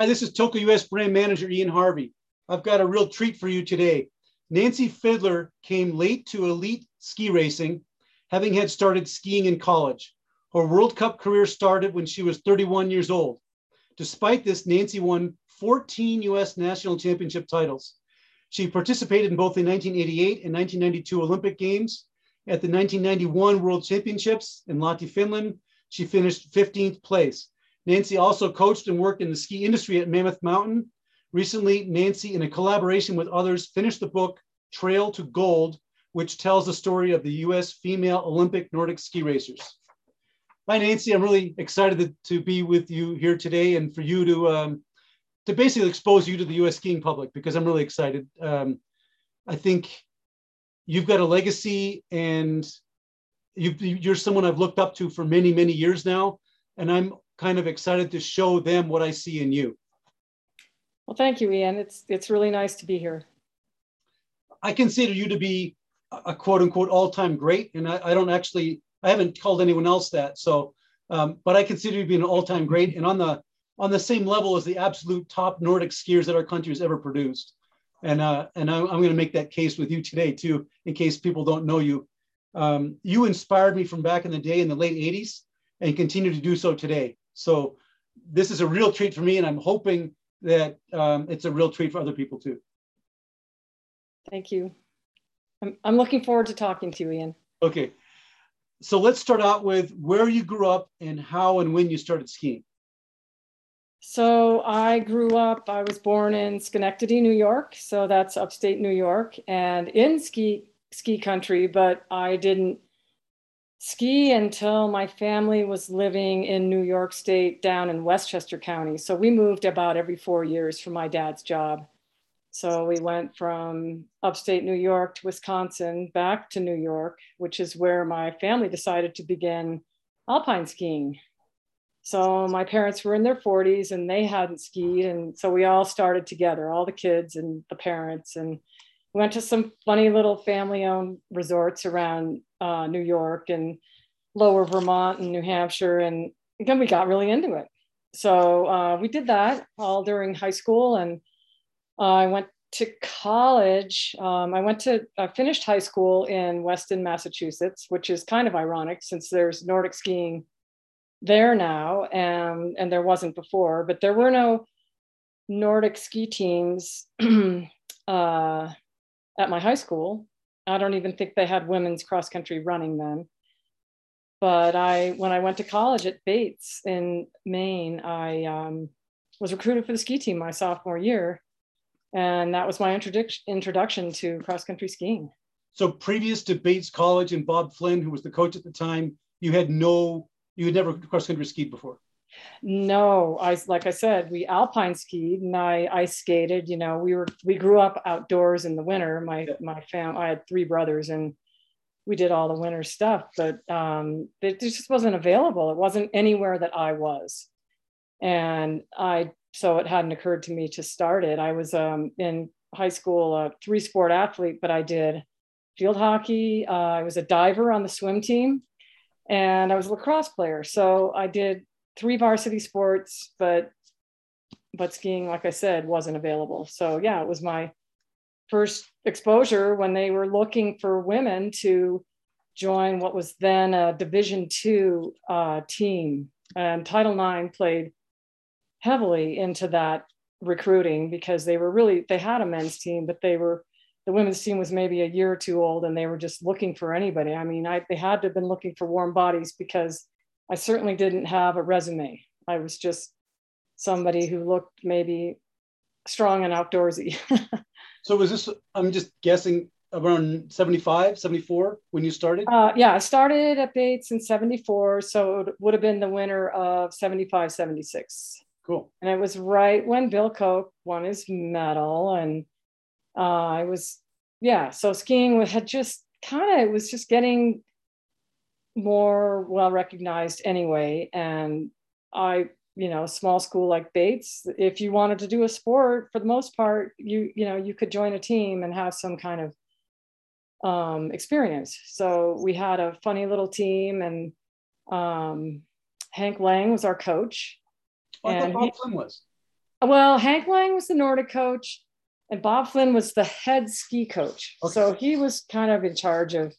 Hi, this is Toko US brand manager Ian Harvey. I've got a real treat for you today. Nancy Fiddler came late to elite ski racing, having had started skiing in college. Her World Cup career started when she was 31 years old. Despite this, Nancy won 14 US national championship titles. She participated in both the 1988 and 1992 Olympic Games. At the 1991 World Championships in Lahti, Finland, she finished 15th place. Nancy also coached and worked in the ski industry at Mammoth Mountain. Recently, Nancy, in a collaboration with others, finished the book Trail to Gold, which tells the story of the US female Olympic Nordic ski racers. Hi, Nancy. I'm really excited to, be with you here today and for you to, um, to basically expose you to the US skiing public because I'm really excited. Um, I think you've got a legacy and you are someone I've looked up to for many, many years now. And I'm kind of excited to show them what I see in you. Well, thank you, Ian. It's it's really nice to be here. I consider you to be a quote unquote all time great, and I, I, don't actually I haven't called anyone else that. So, um, but I consider you to be an all time great, and on the on the same level as the absolute top Nordic skiers that our country has ever produced. And uh, and I'm, I'm going to make that case with you today too, in case people don't know you. Um, you inspired me from back in the day in the late '80s, and continue to do so today. So this is a real treat for me, and I'm hoping that um, it's a real treat for other people too. Thank you. I'm, I'm looking forward to talking to you, Ian. Okay. So let's start out with where you grew up and how and when you started skiing. So I grew up, I was born in Schenectady, New York. So that's upstate New York and in ski ski country, but I didn't ski until my family was living in New York State down in Westchester County. So we moved about every four years for my dad's job. So we went from upstate New York to Wisconsin, back to New York, which is where my family decided to begin alpine skiing. So my parents were in their 40s and they hadn't skied. And so we all started together, all the kids and the parents. And we went to some funny little family owned resorts around uh, New York and lower Vermont and New Hampshire. And again, we got really into it. So uh, we did that all during high school. And uh, I went to college. Um, I went to, I finished high school in Weston, Massachusetts, which is kind of ironic since there's Nordic skiing there now and, and there wasn't before, but there were no Nordic ski teams uh, at my high school. I don't even think they had women's cross country running then. But I, when I went to college at Bates in Maine, I um, was recruited for the ski team my sophomore year, and that was my introduction introduction to cross country skiing. So previous to Bates College and Bob Flynn, who was the coach at the time, you had no, you had never cross country skied before. No, I like I said, we alpine skied and I ice skated. You know, we were we grew up outdoors in the winter. My my fam, I had three brothers, and we did all the winter stuff. But um, it just wasn't available. It wasn't anywhere that I was, and I so it hadn't occurred to me to start it. I was um, in high school a three sport athlete, but I did field hockey. Uh, I was a diver on the swim team, and I was a lacrosse player. So I did three varsity sports, but but skiing, like I said, wasn't available. So yeah, it was my first exposure when they were looking for women to join what was then a Division two uh, team, and Title IX played heavily into that recruiting because they were really they had a men's team, but they were the women's team was maybe a year or two old and they were just looking for anybody. I mean, I, they had to have been looking for warm bodies because I certainly didn't have a resume. I was just somebody who looked maybe strong and outdoorsy. so was this, I'm just guessing around 75, 74 when you started? Uh, yeah, I started at Bates in 74. So it would have been the winter of 75, 76. Cool. And it was right when Bill Koch won his medal. And uh, I was, yeah, so skiing had just kind of, it was just getting more well recognized anyway. And I, you know, small school like Bates, if you wanted to do a sport, for the most part, you you know you could join a team and have some kind of um, experience. So we had a funny little team, and um, Hank Lang was our coach. Oh, and Bob Flynn was. Well, Hank Lang was the Nordic coach, and Bob Flynn was the head ski coach. Okay. So he was kind of in charge of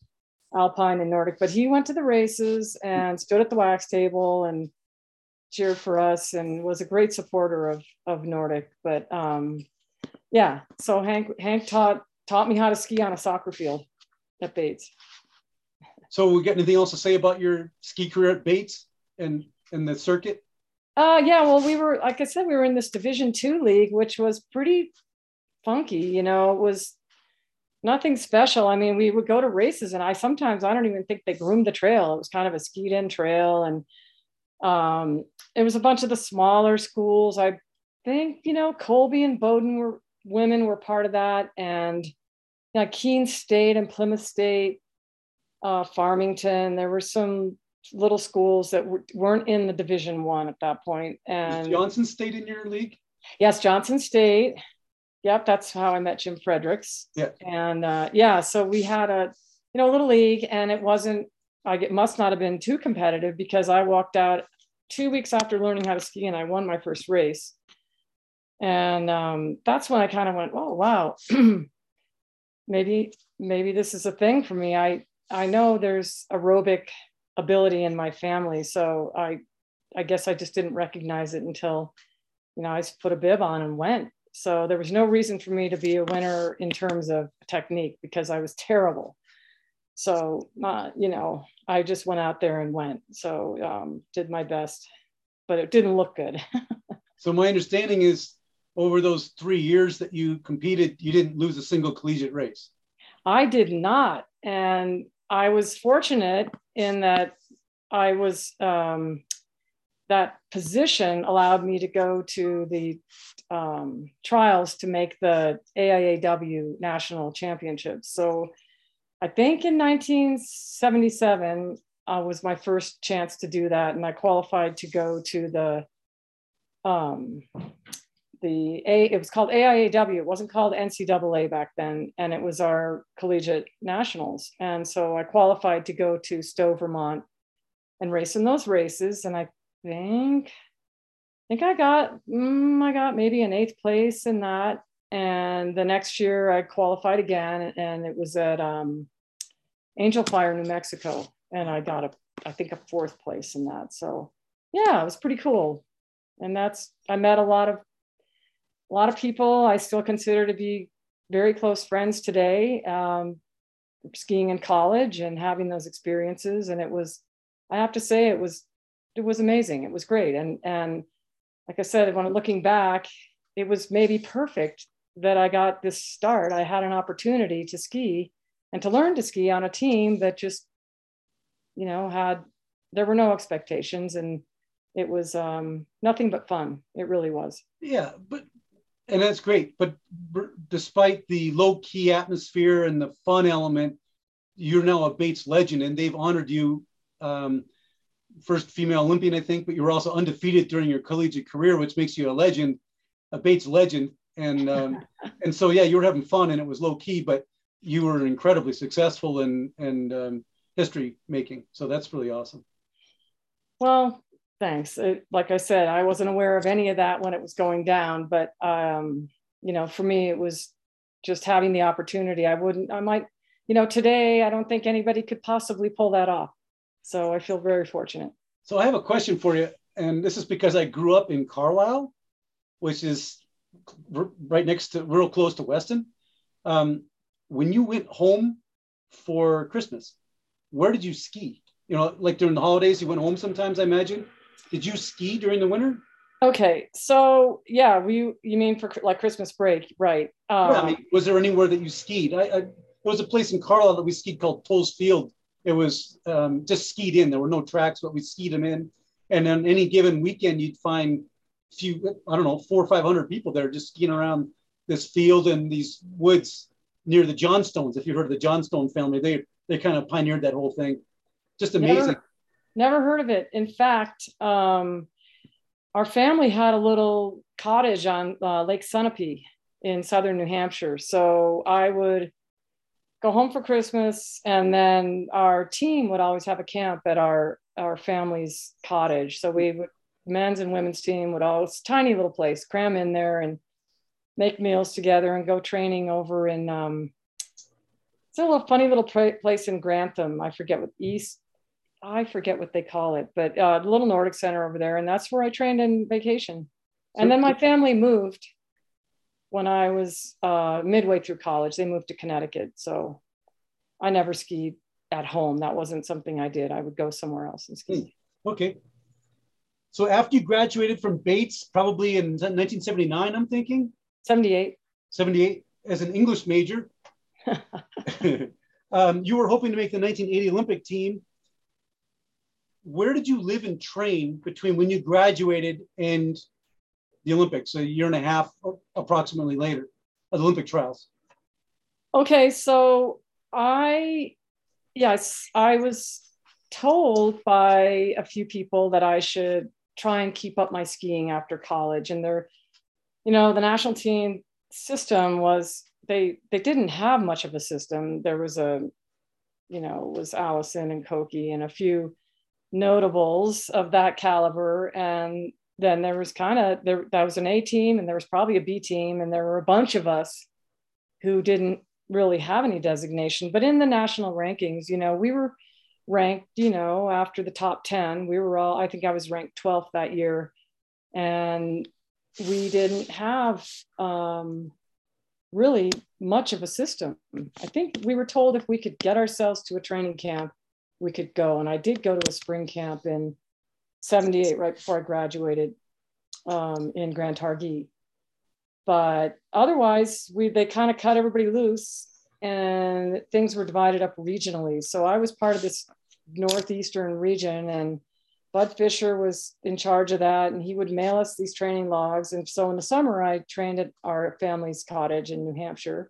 Alpine and Nordic, but he went to the races and stood at the wax table and cheered for us and was a great supporter of of Nordic. But um, yeah, so Hank Hank taught taught me how to ski on a soccer field at Bates. So we got anything else to say about your ski career at Bates and and the circuit? Uh, yeah, well, we were like I said, we were in this Division Two league, which was pretty funky. You know, it was nothing special. I mean, we would go to races, and I sometimes I don't even think they groomed the trail. It was kind of a skied in trail, and um, it was a bunch of the smaller schools. I think you know Colby and Bowdoin were women were part of that, and yeah, Keene State and Plymouth State, uh, Farmington. There were some little schools that were, weren't in the Division One at that point. And Was Johnson State in your league? Yes, Johnson State. Yep, that's how I met Jim Fredericks. Yeah. And uh, yeah, so we had a you know little league, and it wasn't. I it must not have been too competitive because I walked out two weeks after learning how to ski, and I won my first race. And um, that's when I kind of went, oh wow, maybe maybe this is a thing for me. I I know there's aerobic ability in my family, so I I guess I just didn't recognize it until you know I just put a bib on and went. So there was no reason for me to be a winner in terms of technique because I was terrible. So uh, you know I just went out there and went. So um, did my best, but it didn't look good. so my understanding is over those three years that you competed, you didn't lose a single collegiate race. I did not. And I was fortunate in that I was, um, that position allowed me to go to the um, trials to make the AIAW national championships. So I think in 1977 uh, was my first chance to do that. And I qualified to go to the um, the A, it was called AIAW. It wasn't called NCAA back then. And it was our collegiate nationals. And so I qualified to go to Stowe, Vermont and race in those races. And I think, I think I got, mm, I got maybe an eighth place in that. And the next year I qualified again and it was at um, Angel Fire, New Mexico. And I got a, I think a fourth place in that. So yeah, it was pretty cool. And that's, I met a lot of a lot of people I still consider to be very close friends today, um, skiing in college and having those experiences. And it was, I have to say, it was, it was amazing. It was great. And, and like I said, when I'm looking back, it was maybe perfect that I got this start. I had an opportunity to ski and to learn to ski on a team that just, you know, had, there were no expectations and it was um, nothing but fun. It really was. Yeah, but and that's great. But despite the low key atmosphere and the fun element, you're now a Bates legend, and they've honored you. Um, first female Olympian, I think, but you were also undefeated during your collegiate career, which makes you a legend, a Bates legend. And um, and so yeah, you were having fun, and it was low key, but you were incredibly successful and and um, history making. So that's really awesome. Well, Thanks. It, like I said, I wasn't aware of any of that when it was going down, but um, you know, for me, it was just having the opportunity. I wouldn't. I might. You know, today I don't think anybody could possibly pull that off. So I feel very fortunate. So I have a question for you, and this is because I grew up in Carlisle, which is right next to, real close to Weston. Um, when you went home for Christmas, where did you ski? You know, like during the holidays, you went home sometimes, I imagine. Did you ski during the winter? Okay, so yeah, we you mean for like Christmas break, right? Um, yeah, I mean, was there anywhere that you skied? I, I, there was a place in Carlisle that we skied called Tolles Field. It was um, just skied in. There were no tracks, but we skied them in. And on any given weekend, you'd find a few, I don't know, four or five hundred people there just skiing around this field and these woods near the Johnstones. If you heard of the Johnstone family, they they kind of pioneered that whole thing. Just amazing. Never, Never heard of it. In fact, um, our family had a little cottage on uh, Lake Sunapee in southern New Hampshire. So I would go home for Christmas, and then our team would always have a camp at our our family's cottage. So we would men's and women's team would all, it's tiny little place, cram in there and make meals together and go training over in, um, it's a little funny little place in Grantham. I forget what East, I forget what they call it, but uh, little Nordic Center over there. And that's where I trained in vacation. And then my family moved when I was uh, midway through college. They moved to Connecticut. So I never skied at home. That wasn't something I did. I would go somewhere else and ski. Hmm. Okay. So after you graduated from Bates, probably in 1979, I'm thinking? 78. 78, as an English major. um, you were hoping to make the 1980 Olympic team. Where did you live and train between when you graduated and the Olympics, a year and a half approximately later, the Olympic trials? Okay, so I, yes, I was told by a few people that I should try and keep up my skiing after college. And they're, you know, the national team system was they they didn't have much of a system. There was a, you know, was Allison and Koki and a few notables of that caliber. And then there was kind of there that was an A team and there was probably a B team, and there were a bunch of us who didn't really have any designation. But in the national rankings, you know, we were ranked, you know, after the top 10. We were all, I think I was ranked 12th that year. And we didn't have um, really much of a system. I think we were told if we could get ourselves to a training camp, we could go. And I did go to a spring camp in 78, right before I graduated um, in Grand Targhee. But otherwise, we they kind of cut everybody loose and things were divided up regionally. So I was part of this northeastern region and Bud Fisher was in charge of that and he would mail us these training logs. And so in the summer, I trained at our family's cottage in New Hampshire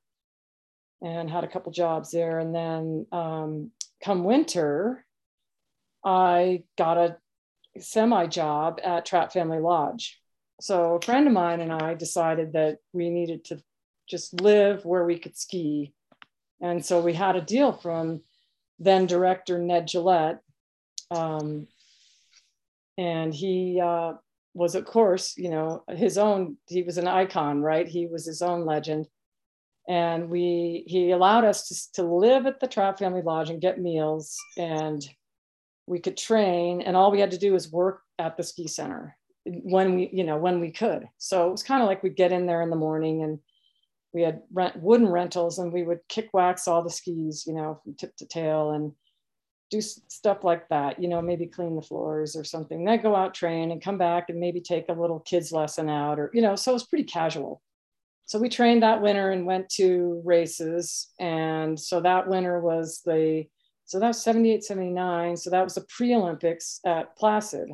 and had a couple jobs there. And then um, come winter, I got a semi job at Trapp Family Lodge. So a friend of mine and I decided that we needed to just live where we could ski. And so we had a deal from then director Ned Gillette. Um, and he uh, was, of course, you know, his own, he was an icon, right? He was his own legend. And we, he allowed us to, to live at the Trapp Family Lodge and get meals. And we could train. And all we had to do was work at the ski center when we, you know, when we could. So it was kind of like we'd get in there in the morning and we had rent wooden rentals and we would kick wax all the skis, you know, from tip to tail and do stuff like that, you know, maybe clean the floors or something. Then go out, train and come back and maybe take a little kids lesson out or, you know, so it was pretty casual. So we trained that winter and went to races. And so that winter was the, so that was 78, 79. So that was the pre-Olympics at Placid.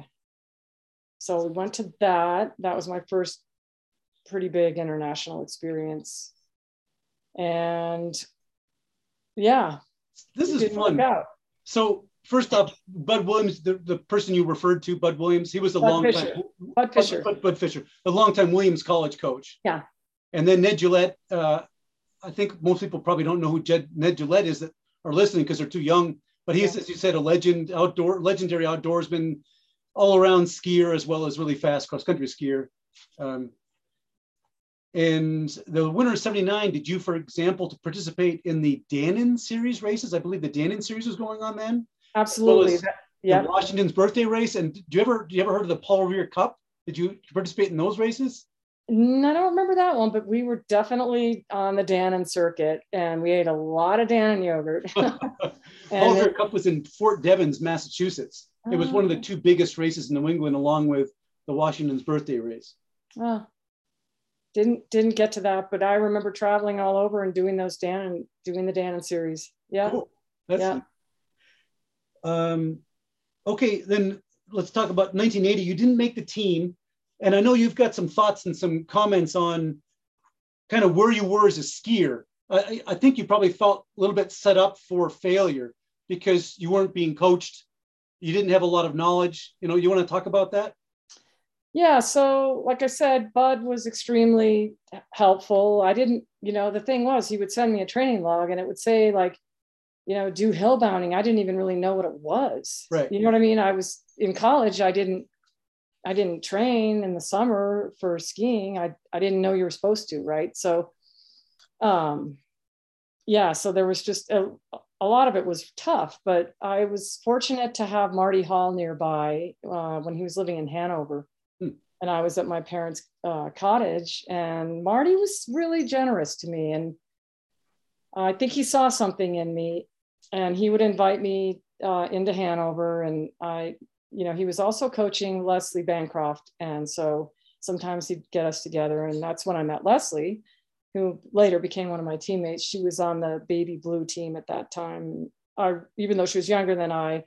So we went to that. That was my first pretty big international experience. And yeah, this is fun. So first off, Bud Williams, the, the person you referred to, Bud Williams, he was a Bud long Fisher. time Bud Fisher. Bud, Bud, Fisher, a long time Williams college coach. Yeah. And then Ned Gillette, uh, I think most people probably don't know who Jed, Ned Gillette is that are listening because they're too young. But he's, yeah. as you said, a legend, outdoor, legendary outdoorsman, all around skier as well as really fast cross country skier. Um, and the winter of 79, did you, for example, to participate in the Dannon series races? I believe the Dannon series was going on then. Absolutely. Yeah. Washington's birthday race. And do you ever do you ever heard of the Paul Revere Cup? Did you participate in those races? No, I don't remember that one, but we were definitely on the Dannon circuit and we ate a lot of Dannon yogurt. Revere Cup was in Fort Devens, Massachusetts. It was one of the oh. two biggest races in New England, along with the Washington's birthday race. Oh, didn't didn't get to that, but I remember traveling all over and doing those Dan doing the Dannon series. Yeah. Yeah. Um, okay, then let's talk about 1980. You didn't make the team, and I know you've got some thoughts and some comments on kind of where you were as a skier. I, I think you probably felt a little bit set up for failure because you weren't being coached. You didn't have a lot of knowledge. You know, you want to talk about that? yeah so like i said bud was extremely helpful i didn't you know the thing was he would send me a training log and it would say like you know do hill bounding i didn't even really know what it was right you know what i mean i was in college i didn't I didn't train in the summer for skiing. I, I didn't know you were supposed to, right? So, um, yeah, so there was just a, a lot of it was tough, but I was fortunate to have Marty Hall nearby uh, when he was living in Hanover. Hmm. And I was at my parents' uh, cottage, and Marty was really generous to me. And I think he saw something in me, and he would invite me uh, into Hanover. And I you know, he was also coaching Leslie Bancroft. And so sometimes he'd get us together. And that's when I met Leslie, who later became one of my teammates. She was on the baby blue team at that time. I, even though she was younger than I,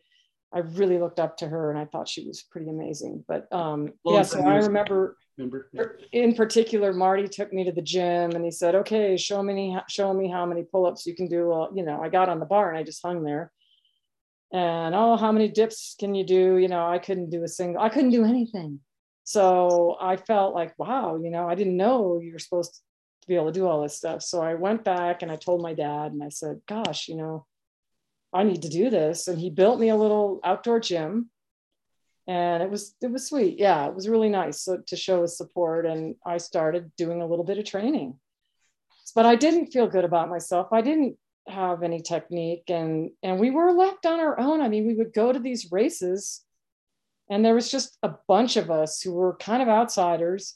I really looked up to her and I thought she was pretty amazing. But um, yeah, so I remember, remember yeah. in particular, Marty took me to the gym and he said, okay, show me, show me how many pull-ups you can do. Well, you know, I got on the bar and I just hung there and oh how many dips can you do? You know i couldn't do a single i couldn't do anything. So i felt like wow you know i didn't know you were supposed to be able to do all this stuff. So i went back and i told my dad and i said gosh you know i need to do this. And he built me a little outdoor gym. And it was it was sweet. Yeah it was really nice so, to show his support. And i started doing a little bit of training. But i didn't feel good about myself. I didn't have any technique and and we were left on our own. I mean we would go to these races and there was just a bunch of us who were kind of outsiders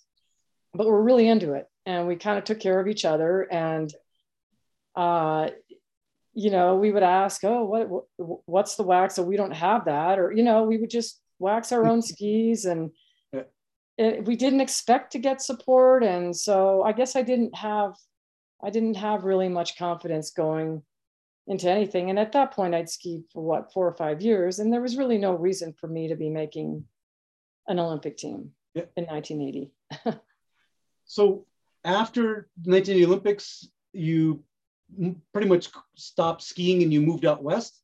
but we're really into it and we kind of took care of each other and uh you know we would ask oh what, what what's the wax? So we don't have that or you know we would just wax our own skis and it, we didn't expect to get support and so i guess i didn't have I didn't have really much confidence going into anything. And at that point, I'd skied for what, four or five years. And there was really no reason for me to be making an Olympic team yeah. in 1980. so after the 1980 Olympics, you pretty much stopped skiing and you moved out west?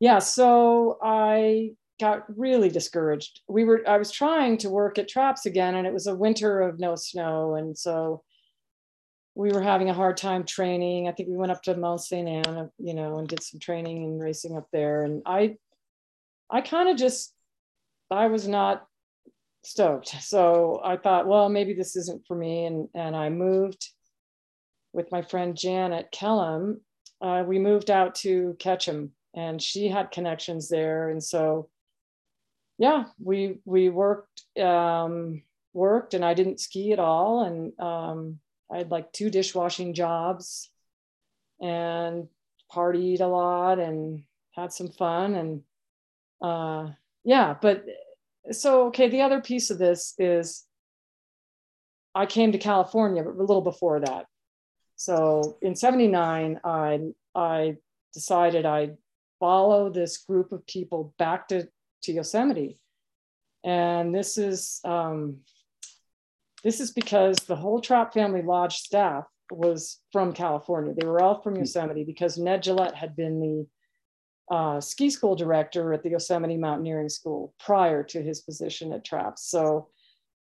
Yeah. So I got really discouraged. We were, I was trying to work at Trapp's again, and it was a winter of no snow. And so we were having a hard time training. I think we went up to Mount St. Anne, you know, and did some training and racing up there. And I, I kind of just, I was not stoked. So I thought, well, maybe this isn't for me. And, and I moved with my friend Janet Kellum. Uh, we moved out to Ketchum and she had connections there. And so, yeah, we, we worked, um, worked and I didn't ski at all. And, um, I had like two dishwashing jobs and partied a lot and had some fun and uh, yeah but so okay the other piece of this is i came to california but a little before that. So in 79 i i decided i'd follow this group of people back to, to yosemite. And this is um, this is because the whole Trapp Family Lodge staff was from California. They were all from Yosemite because Ned Gillette had been the uh, ski school director at the Yosemite Mountaineering School prior to his position at Trapp's. So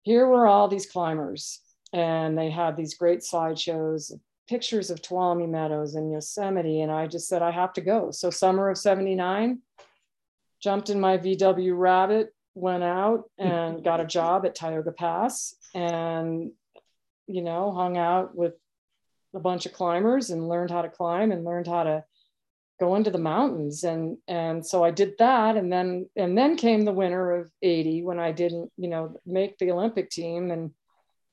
here were all these climbers, and they had these great slideshows, pictures of Tuolumne Meadows and Yosemite. And I just said, I have to go. So, summer of 79, jumped in my VW Rabbit, went out and got a job at Tioga Pass and, you know, hung out with a bunch of climbers and learned how to climb and learned how to go into the mountains. And, and so I did that. And then, and then came the winter of 80 when I didn't, you know, make the Olympic team. And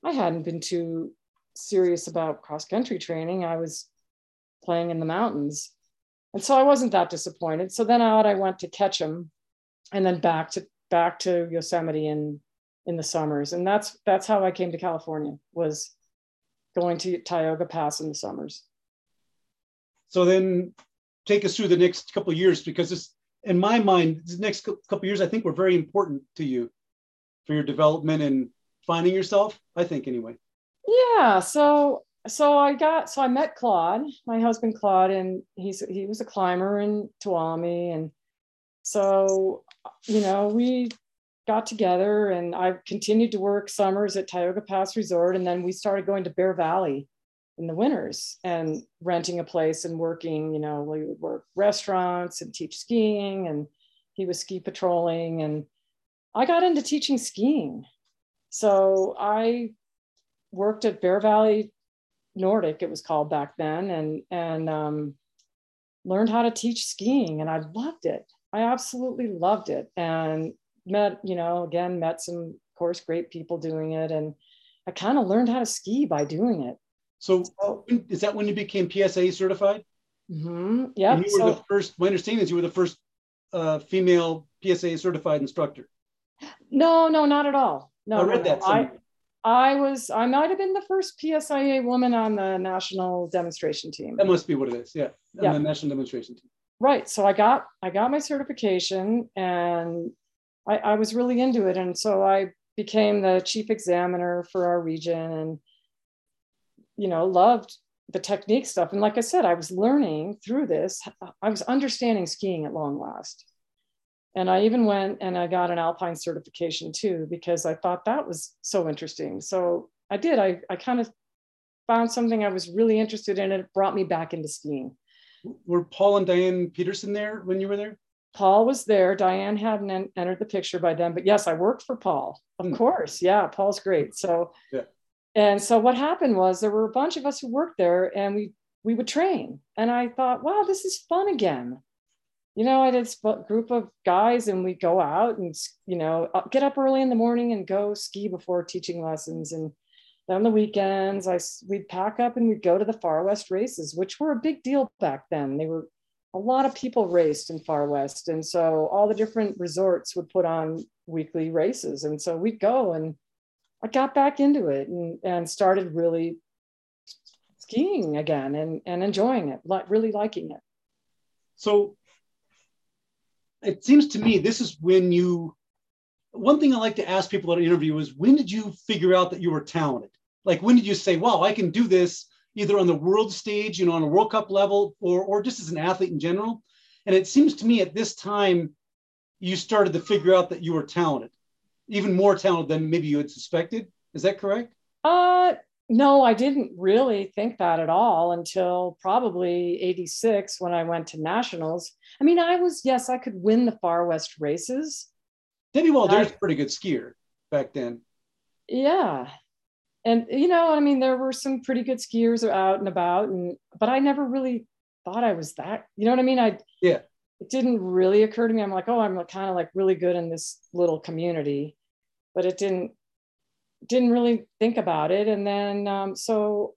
I hadn't been too serious about cross country training. I was playing in the mountains. And so I wasn't that disappointed. So then out I went to Ketchum and then back to back to Yosemite in in the summers, and that's that's how I came to California was going to Tioga Pass in the summers. So then, take us through the next couple of years because this, in my mind, the next couple of years I think were very important to you for your development and finding yourself. I think anyway. Yeah. So so I got so I met Claude, my husband Claude, and he's he was a climber in Tuolumne, and so you know, we got together and I continued to work summers at Tioga Pass Resort. And then we started going to Bear Valley in the winters and renting a place and working, you know, we would work restaurants and teach skiing and he was ski patrolling. And I got into teaching skiing. So I worked at Bear Valley Nordic, it was called back then, and and um, learned how to teach skiing, and I loved it. I absolutely loved it, and met you know again met some of course great people doing it, and I kind of learned how to ski by doing it. So, so is that when you became PSIA certified? Mm-hmm. Yeah. You were so, the first. My understanding is you were the first uh, female PSIA certified instructor. No, no, not at all. No, I read no, that. No. I, I was, I might have been the first PSIA woman on the national demonstration team. That must be what it is. Yeah. On Yeah. the national demonstration team. Right. So I got, I got my certification and I, I was really into it. And so I became the chief examiner for our region and, you know, loved the technique stuff. And like I said, I was learning through this. I was understanding skiing at long last. And I even went and I got an alpine certification too, because I thought that was so interesting. So I did, I, I kind of found something I was really interested in. And it brought me back into skiing. Were Paul and Diane Peterson there when you were there? Paul was there. Diane hadn't en- entered the picture by then, but yes, I worked for Paul. Of Hmm. course. Yeah, Paul's great. So, Yeah. and so what happened was there were a bunch of us who worked there and we we would train. And I thought, wow, this is fun again. You know, I had a group of guys and we'd go out and, you know, uh, get up early in the morning and go ski before teaching lessons. And then on the weekends, I, we'd pack up and we'd go to the Far West races, which were a big deal back then. They were a lot of people raced in Far West. And so all the different resorts would put on weekly races. And so we'd go and I got back into it and, and started really skiing again and, and enjoying it, like really liking it. So it seems to me this is when you. One thing I like to ask people at an interview is when did you figure out that you were talented? Like when did you say, "Wow, I can do this"? Either on the world stage, you know, on a World Cup level, or or just as an athlete in general. And it seems to me at this time, you started to figure out that you were talented, even more talented than maybe you had suspected. Is that correct? Uh, no, I didn't really think that at all until probably 86 when I went to nationals. I mean, I was, yes, I could win the Far West races. Debbie Walder's I- a pretty good skier back then. Yeah. And, you know, I mean, there were some pretty good skiers out and about, and, but I never really thought I was that, you know what I mean? I, Yeah. it didn't really occur to me. I'm like, oh, I'm kind of like really good in this little community, but it didn't, didn't really think about it. And then, um, so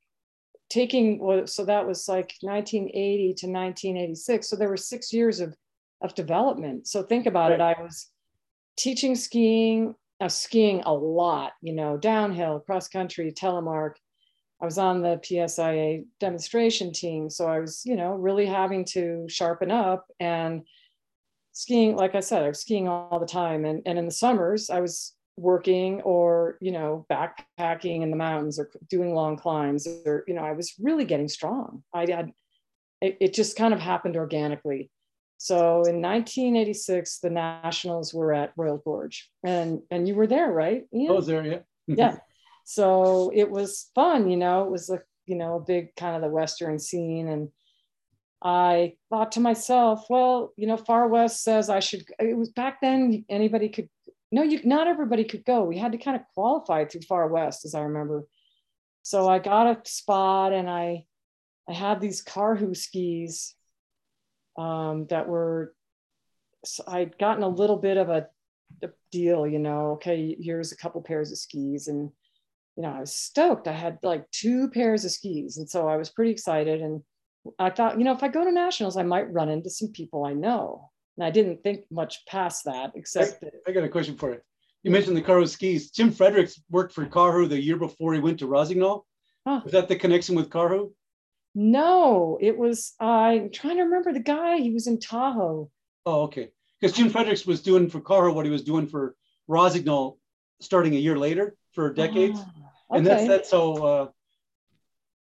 taking, so that was like 1980 to 1986. So there were six years of, of development. So think about it. I was teaching skiing, I was skiing a lot, you know, downhill, cross country, telemark. I was on the PSIA demonstration team. So I was, you know, really having to sharpen up and skiing, like I said, I was skiing all the time. And, and in the summers, I was working or, you know, backpacking in the mountains or doing long climbs or, you know, I was really getting strong. I had, it, it just kind of happened organically. So in 1986, the Nationals were at Royal Gorge, and and you were there, right? Ian? I was there, yeah. yeah. So it was fun, you know. It was a you know a big kind of the Western scene, and I thought to myself, well, you know, Far West says I should. It was back then anybody could. No, you not everybody could go. We had to kind of qualify through Far West, as I remember. So I got a spot, and I I had these Karhu skis um, that were I'd gotten a little bit of a, a deal, you know, okay, here's a couple pairs of skis. And, you know, I was stoked. I had like two pairs of skis. And so I was pretty excited. And I thought, you know, if I go to nationals, I might run into some people I know. And I didn't think much past that, except that, I got a question for you. You mentioned the Karhu skis. Jim Fredericks worked for Karhu the year before he went to Rossignol. Huh. Was that the connection with Karhu? No, it was, I'm trying to remember the guy, he was in Tahoe. Oh, okay. Because Jim Fredericks was doing for Karhu what he was doing for Rossignol starting a year later for decades. Ah, And that's okay. that's how uh,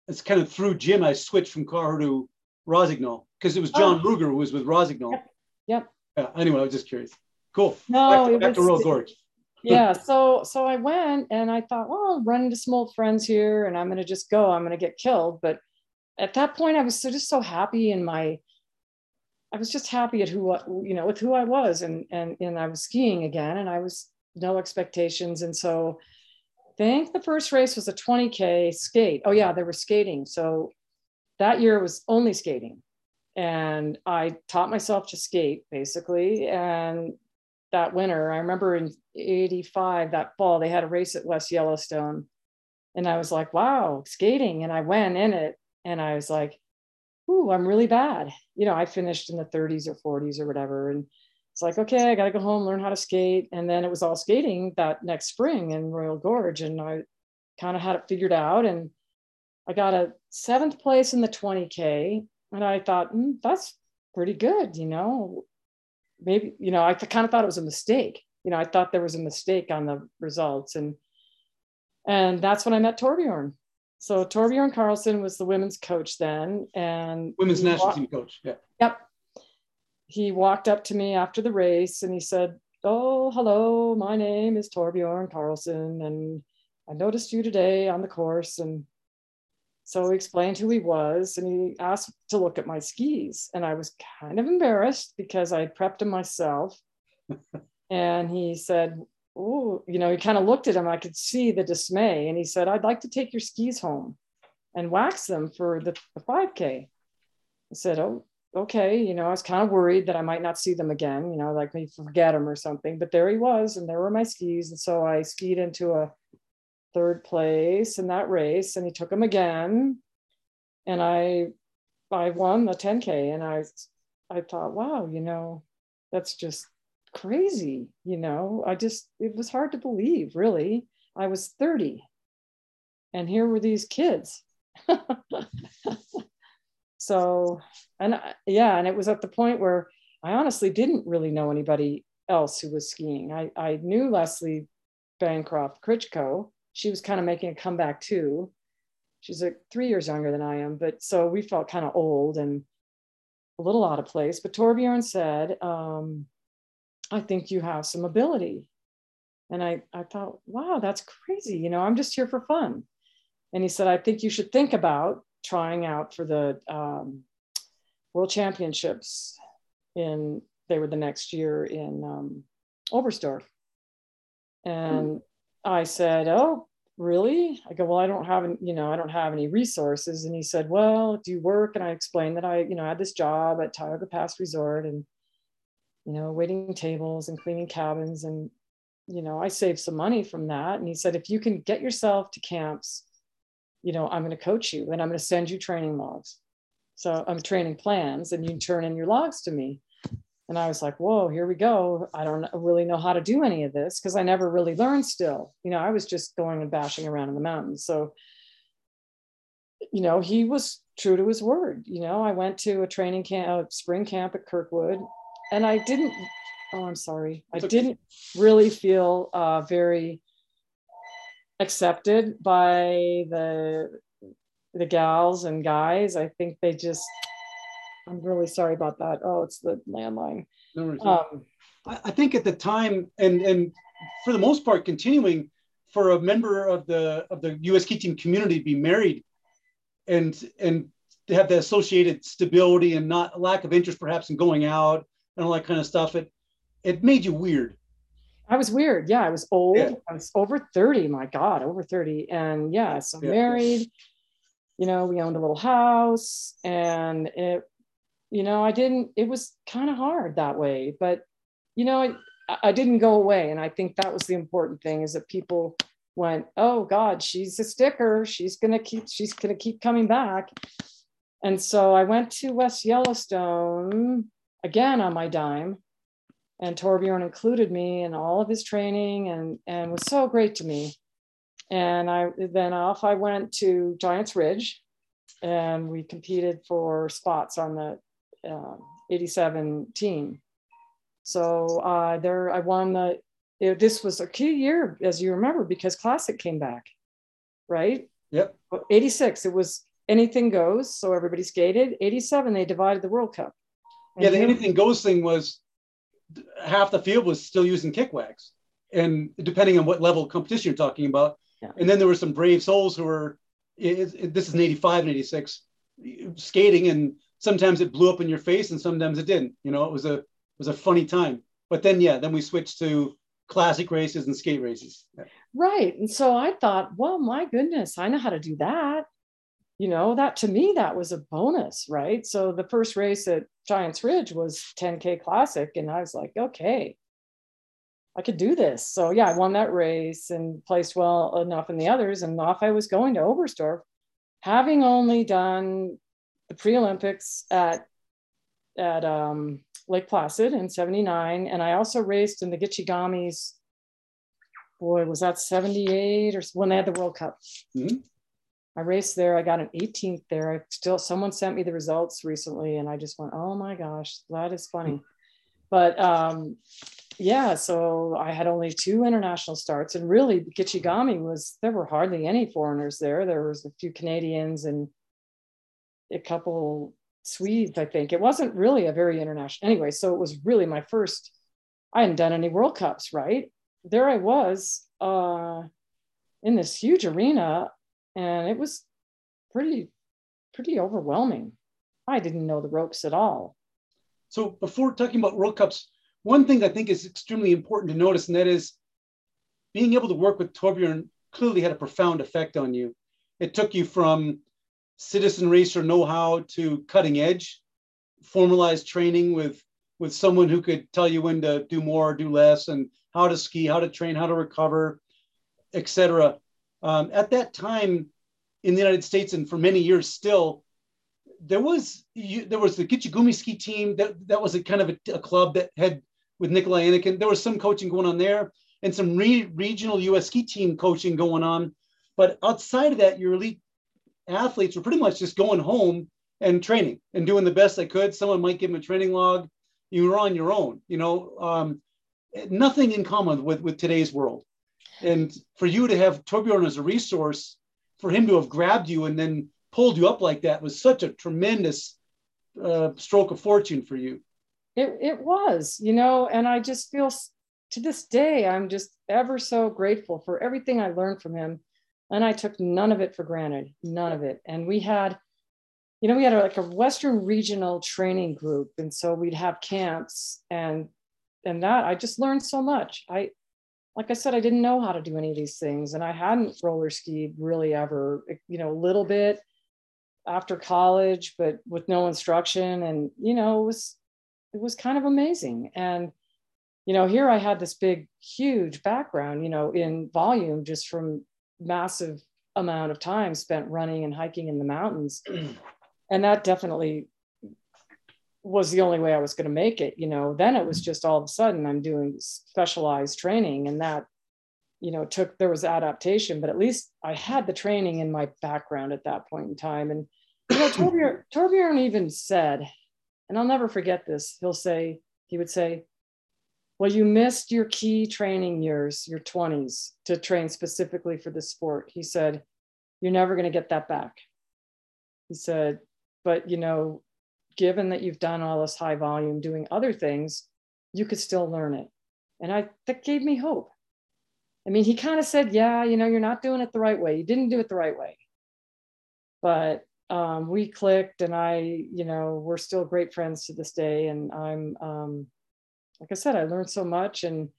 it's kind of through Jim I switched from Karhu to Rossignol because it was John Ruger who was with Rossignol. Yep. Yep. Yeah, anyway, I was just curious. Cool. No, back to, back to Royal Gorge. yeah so so i went and i thought well i'll run into some old friends here and i'm going to just go i'm going to get killed but at that point i was so, just so happy in my i was just happy at who you know with who i was and and and i was skiing again and i was no expectations. And so I think the first race was a 20K skate. Oh, yeah, they were skating. So that year was only skating. And I taught myself to skate basically. And that winter, I remember in 85, that fall, they had a race at West Yellowstone. And I was like, wow, skating. And I went in it and I was like, ooh, I'm really bad. You know, I finished in the 30s or 40s or whatever. And it's like, okay, I got to go home, learn how to skate. And then it was all skating that next spring in Royal Gorge. And I kind of had it figured out. And I got a seventh place in the 20K. And I thought, mm, that's pretty good. You know, maybe, you know, I kind of thought it was a mistake. You know, I thought there was a mistake on the results. And and that's when I met Torbjorn. So Torbjorn Carlson was the women's coach then, and women's national team coach. Yeah. Yep. He walked up to me after the race and he said, "Oh, hello. My name is Torbjorn Carlson, and I noticed you today on the course." And so he explained who he was, and he asked to look at my skis, and I was kind of embarrassed because I prepped them myself. and he said, oh, you know, he kind of looked at him. I could see the dismay. And he said, I'd like to take your skis home and wax them for the, the 5K. I said, Oh, okay. You know, I was kind of worried that I might not see them again, you know, like maybe forget them or something. But there he was, and there were my skis. And so I skied into a third place in that race, and he took them again. And I I won the 10K. And I I thought, wow, you know, that's just crazy you know? I just it was hard to believe really. I was 30 and here were these kids. So and yeah and it was at the point where i honestly didn't really know anybody else who was skiing. I, I knew leslie bancroft Krichko she was kind of making a comeback too. She's like three years younger than i am but so we felt kind of old and a little out of place. But torbjorn said um, I think you have some ability. And I, I thought, wow, that's crazy. You know, I'm just here for fun. And he said, I think you should think about trying out for the um, World Championships in, they were the next year in um, Oberstdorf. And mm. I said, oh, really? I go, well, I don't have, any, you know, I don't have any resources. And he said, well, do you work? And I explained that I, you know, had this job at Tioga Pass Resort and you know, waiting tables and cleaning cabins. And, you know, I saved some money from that. And he said, if you can get yourself to camps, you know, I'm going to coach you and I'm going to send you training logs. So I'm training plans and you turn in your logs to me. And I was like, whoa, here we go. I don't really know how to do any of this because I never really learned still. You know, I was just going and bashing around in the mountains. So, you know, he was true to his word. You know, I went to a training camp, a spring camp at Kirkwood, and I didn't, oh, I'm sorry. I didn't really feel uh, very accepted by the the gals and guys. I think they just, I'm really sorry about that. Oh, it's the landline. No um, I think at the time, and and for the most part, continuing for a member of the of the U.S. ski team community to be married, and and to have the associated stability and not lack of interest, perhaps in going out and all that kind of stuff. It it made you weird. I was weird. Yeah, I was old. Yeah. I was over 30. My God, over 30. And yeah, so yeah. married. You know, we owned a little house and it, you know, I didn't, it was kind of hard that way. But, you know, I, I didn't go away. And I think that was the important thing is that people went, oh God, she's a sticker. She's gonna keep, she's gonna keep coming back. And so I went to West Yellowstone again on my dime. And Torbjorn included me in all of his training and, and was so great to me. And I then off I went to Giants Ridge and we competed for spots on the uh, 87 team. So uh, there I won the, it, this was a key year, as you remember, because Classic came back, right? Yep. 86, it was anything goes. So everybody skated. 87, they divided the World Cup yeah, the mm-hmm. anything goes thing was half the field was still using Kickwax, and depending on what level of competition you're talking about. Yeah. And then there were some brave souls who were. It, it, this is in '85 and '86, skating, and sometimes it blew up in your face, and sometimes it didn't. You know, it was a it was a funny time. But then, yeah, then we switched to classic races and skate races. Yeah. Right. And so I thought, well, my goodness, I know how to do that. You know, that to me, that was a bonus, right? So the first race at Giants Ridge was 10K Classic. And I was like, okay, I could do this. So yeah, I won that race and placed well enough in the others. And off I was going to Oberstdorf, having only done the pre-Olympics at at um, Lake Placid in 79. And I also raced in the Gichigamis. Boy, was that 78 or when they had the World Cup. Mm-hmm. I raced there. I got an 18th there. I still, someone sent me the results recently and I just went, oh my gosh, that is funny. But um, yeah, so I had only two international starts and really Gichigami was, there were hardly any foreigners there. There was a few Canadians and a couple Swedes, I think. It wasn't really a very international anyway. So it was really my first, I hadn't done any World Cups, right? There I was uh, in this huge arena, and it was pretty, pretty overwhelming. I didn't know the ropes at all. So before talking about World Cups, one thing I think is extremely important to notice, and that is being able to work with Torbjorn clearly had a profound effect on you. It took you from citizen racer know-how to cutting edge, formalized training with with someone who could tell you when to do more, do less, and how to ski, how to train, how to recover, etc. Um, at that time in the United States, and for many years still, there was you, there was the Gichigumi ski team that that was a kind of a, a, club that had with Nikolai Anikin. There was some coaching going on there, and some re, regional U.S. ski team coaching going on. But outside of that, your elite athletes were pretty much just going home and training and doing the best they could. Someone might give them a training log. You were on your own, you know, um, nothing in common with, with today's world. And for you to have Torbjorn as a resource, for him to have grabbed you and then pulled you up like that was such a tremendous uh, stroke of fortune for you. It, it was, you know, and I just feel to this day, I'm just ever so grateful for everything I learned from him and I took none of it for granted, none of it. And we had, you know, we had like a Western regional training group, and so we'd have camps, and and that I just learned so much. I, like I said, I didn't know how to do any of these things, and I hadn't roller skied really ever, eh, you know, a little bit after college, but with no instruction, and you know, it was it was kind of amazing, and you know, here I had this big, huge background, you know, in volume just from massive amount of time spent running and hiking in the mountains. and that definitely was the only way I was going to make it. You know, then it was just all of a sudden I'm doing specialized training and that, you know, took, there was adaptation, but at least I had the training in my background at that point in time. And, you know, Torbjorn, Torbjorn even said, and I'll never forget this, he'll say, he would say, well, you missed your key training years, your 20s, to train specifically for the sport. He said, You're never going to get that back. He said, But, you know, given that you've done all this high volume doing other things, you could still learn it. And I that gave me hope. I mean, he kind of said, Yeah, you know, you're not doing it the right way. You didn't do it the right way. But um, we clicked, and I, you know, we're still great friends to this day. And I'm, um, like I said, I learned so much and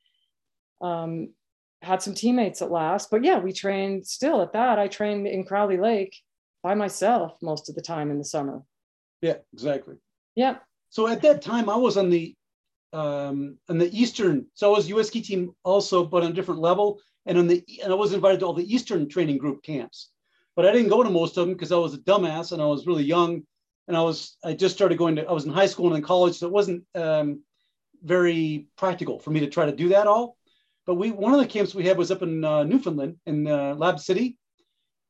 um, had some teammates at last. But yeah, we trained still at that. I trained in Crowley Lake by myself most of the time in the summer. Yeah, exactly. Yeah. So at that time, I was on the um, on the Eastern. So I was U.S. ski team also, but on a different level. And on the and I was invited to all the Eastern training group camps, but I didn't go to most of them because I was a dumbass and I was really young, and I was I just started going to I was in high school and in college, so it wasn't um, very practical for me to try to do that all. But we one of the camps we had was up in uh, Newfoundland in uh, Lab City,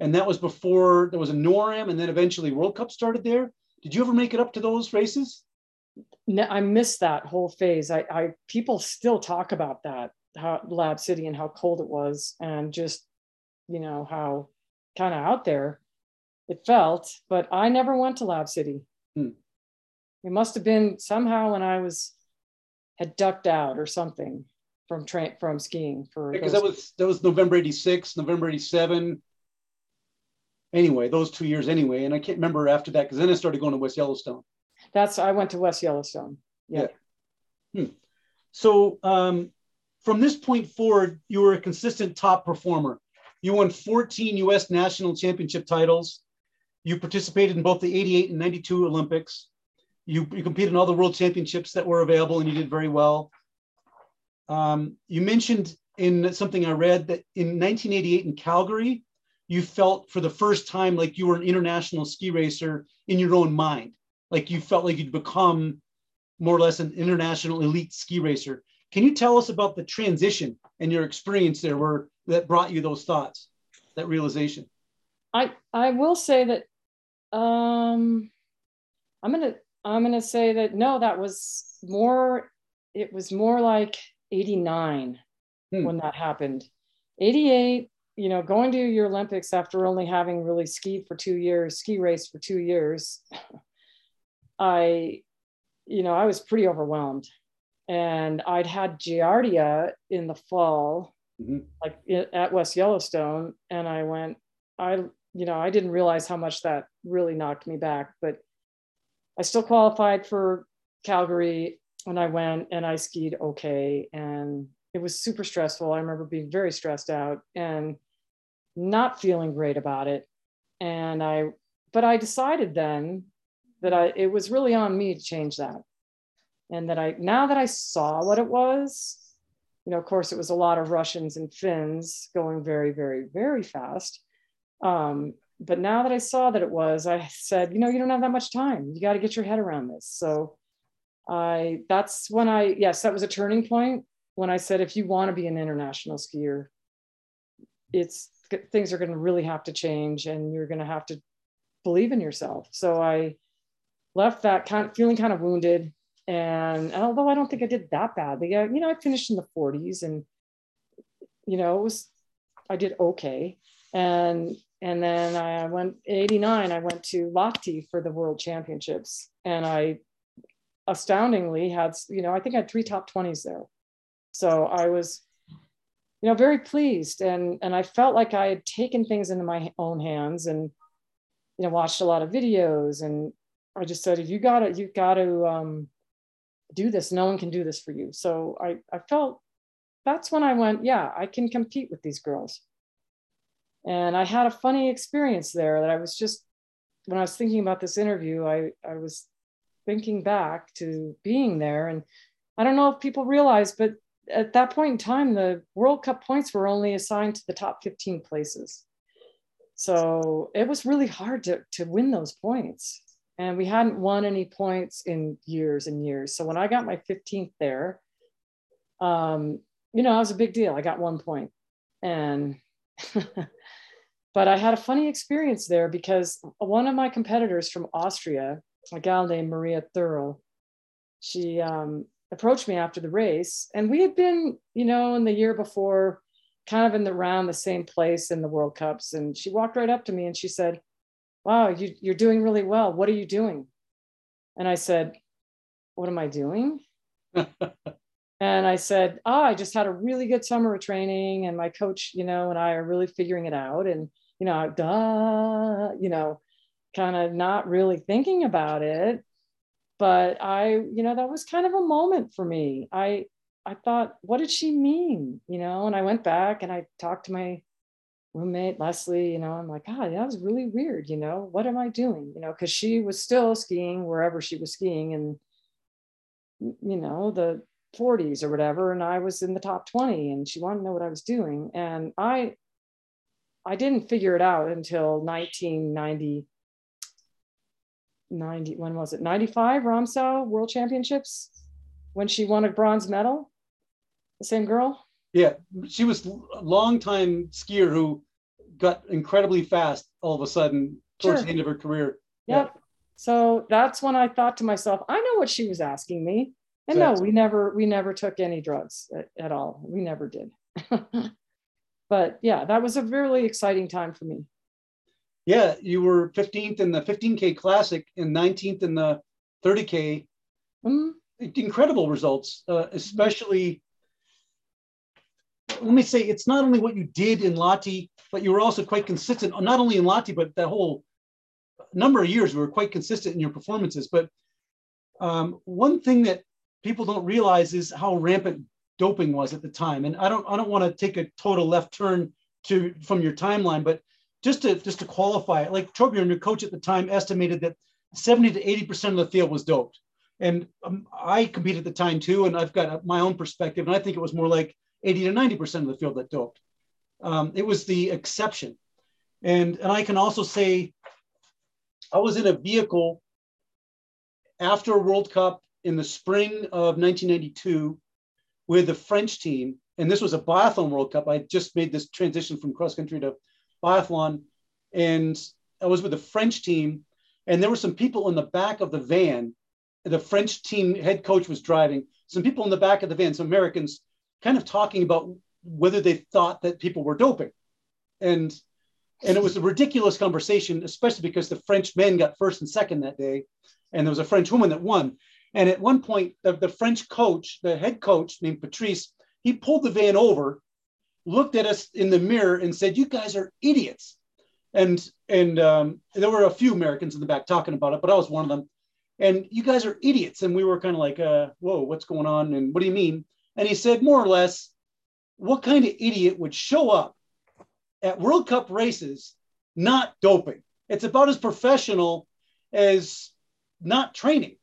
and that was before there was a NORAM, and then eventually World Cup started there. Did you ever make it up to those races? No, I missed that whole phase. I, I people still talk about that how Lab City and how cold it was, and just you know how kind of out there it felt. But I never went to Lab City. Hmm. It must have been somehow when I was had ducked out or something from train from skiing for because that was that was November 86, November 87. Anyway, those two years anyway. And I can't remember after that because then I started going to West Yellowstone. That's I went to West Yellowstone. Yeah. yeah. Hmm. So um from this point forward, you were a consistent top performer. You won 14 US national championship titles. You participated in both the 88 and 92 Olympics. You, you competed in all the world championships that were available and you did very well. Um, you mentioned in something I read that in 1988 in Calgary, you felt for the first time like you were an international ski racer in your own mind. Like you felt like you'd become more or less an international elite ski racer. Can you tell us about the transition and your experience there where that brought you those thoughts, that realization? I I will say that um I'm gonna I'm gonna say that no, that was more it was more like 89 hmm. when that happened. 88, you know, going to your Olympics after only having really skied for two years, ski race for two years, I, you know, I was pretty overwhelmed. And I'd had Giardia in the fall, mm-hmm. like at West Yellowstone. And I went, I, you know, I didn't realize how much that really knocked me back, but I still qualified for Calgary when I went and I skied okay. And it was super stressful. I remember being very stressed out and not feeling great about it. And I, but I decided then that I, it was really on me to change that. And that I, now that I saw what it was, you know, of course, it was a lot of Russians and Finns going very, very, very fast. Um, but now that I saw that it was, I said, you know, you don't have that much time. You got to get your head around this. So I that's when I yes, that was a turning point when I said if you want to be an international skier, it's things are going to really have to change and you're going to have to believe in yourself. So I left that kind of feeling kind of wounded. And although I don't think I did that badly, you know, I finished in the 40s and, you know, it was, I did okay. And, and then I went 89, I went to Lahti for the world championships and I astoundingly had, you know, I think I had three top 20s there. So I was, you know, very pleased. And, and I felt like I had taken things into my own hands and, you know, watched a lot of videos. And I just said, you gotta, you've got to um, do this. No one can do this for you. So I, I felt that's when I went, yeah, I can compete with these girls. And I had a funny experience there that I was just, when I was thinking about this interview, I, I was thinking back to being there. And I don't know if people realize, but at that point in time, the World Cup points were only assigned to the top 15 places. So it was really hard to, to win those points. And we hadn't won any points in years and years. So when I got my 15th there, um, you know, it was a big deal. I got one point. And, but I had a funny experience there because one of my competitors from Austria, a gal named Maria Theurl, she um, approached me after the race. And we had been, you know, in the year before, kind of in the round the same place in the World Cups. And she walked right up to me and she said, Wow, you, you're doing really well. What are you doing? And I said, What am I doing? and I said, Oh, I just had a really good summer of training, and my coach, you know, and I are really figuring it out. And, you know, duh, you know, kind of not really thinking about it but i you know that was kind of a moment for me. I i thought what did she mean? You know and i went back and i talked to my roommate leslie you know i'm like god that was really weird you know what am i doing? You know because she was still skiing wherever she was skiing and you know the 40s or whatever and i was in the top 20 and she wanted to know what i was doing and i i didn't figure it out until 1990 90 when was it? 95 Ramsau World Championships when she won a bronze medal? The same girl? Yeah she was a long time skier who got incredibly fast all of a sudden towards sure. the end of her career. Yep. Yeah. so that's when I thought to myself I know what she was asking me. And exactly. no we never we never took any drugs at, at all. We never did. But yeah that was a really exciting time for me yeah, you were 15th in the 15K Classic and 19th in the 30K. Mm-hmm. Incredible results, uh, especially. Let me say, it's not only what you did in Lahti, but you were also quite consistent, not only in Lahti, but that whole number of years, you were quite consistent in your performances. But um, one thing that people don't realize is how rampant doping was at the time. And I don't I don't want to take a total left turn to from your timeline, but just to just to qualify it, like Torbjorn, your coach at the time, estimated that 70 to 80 percent of the field was doped. And um, I competed at the time too, and I've got my own perspective, and I think it was more like 80 to 90 percent of the field that doped. Um, it was the exception, and and I can also say, I was in a vehicle after a World Cup in the spring of 1992 with the French team, and this was a biathlon World Cup. I just made this transition from cross country to biathlon, and I was with the French team, and there were some people in the back of the van. The French team head coach was driving. Some people in the back of the van, some Americans, kind of talking about whether they thought that people were doping, and and it was a ridiculous conversation, especially because the French men got first and second that day, and there was a French woman that won. And at one point, the, the French coach, the head coach named Patrice, he pulled the van over, looked at us in the mirror, and said, "You guys are idiots." And and um, there were a few Americans in the back talking about it, but I was one of them. And you guys are idiots. And we were kind of like, uh, "Whoa, what's going on?" And what do you mean? And he said, more or less, what kind of idiot would show up at World Cup races not doping? It's about as professional as not training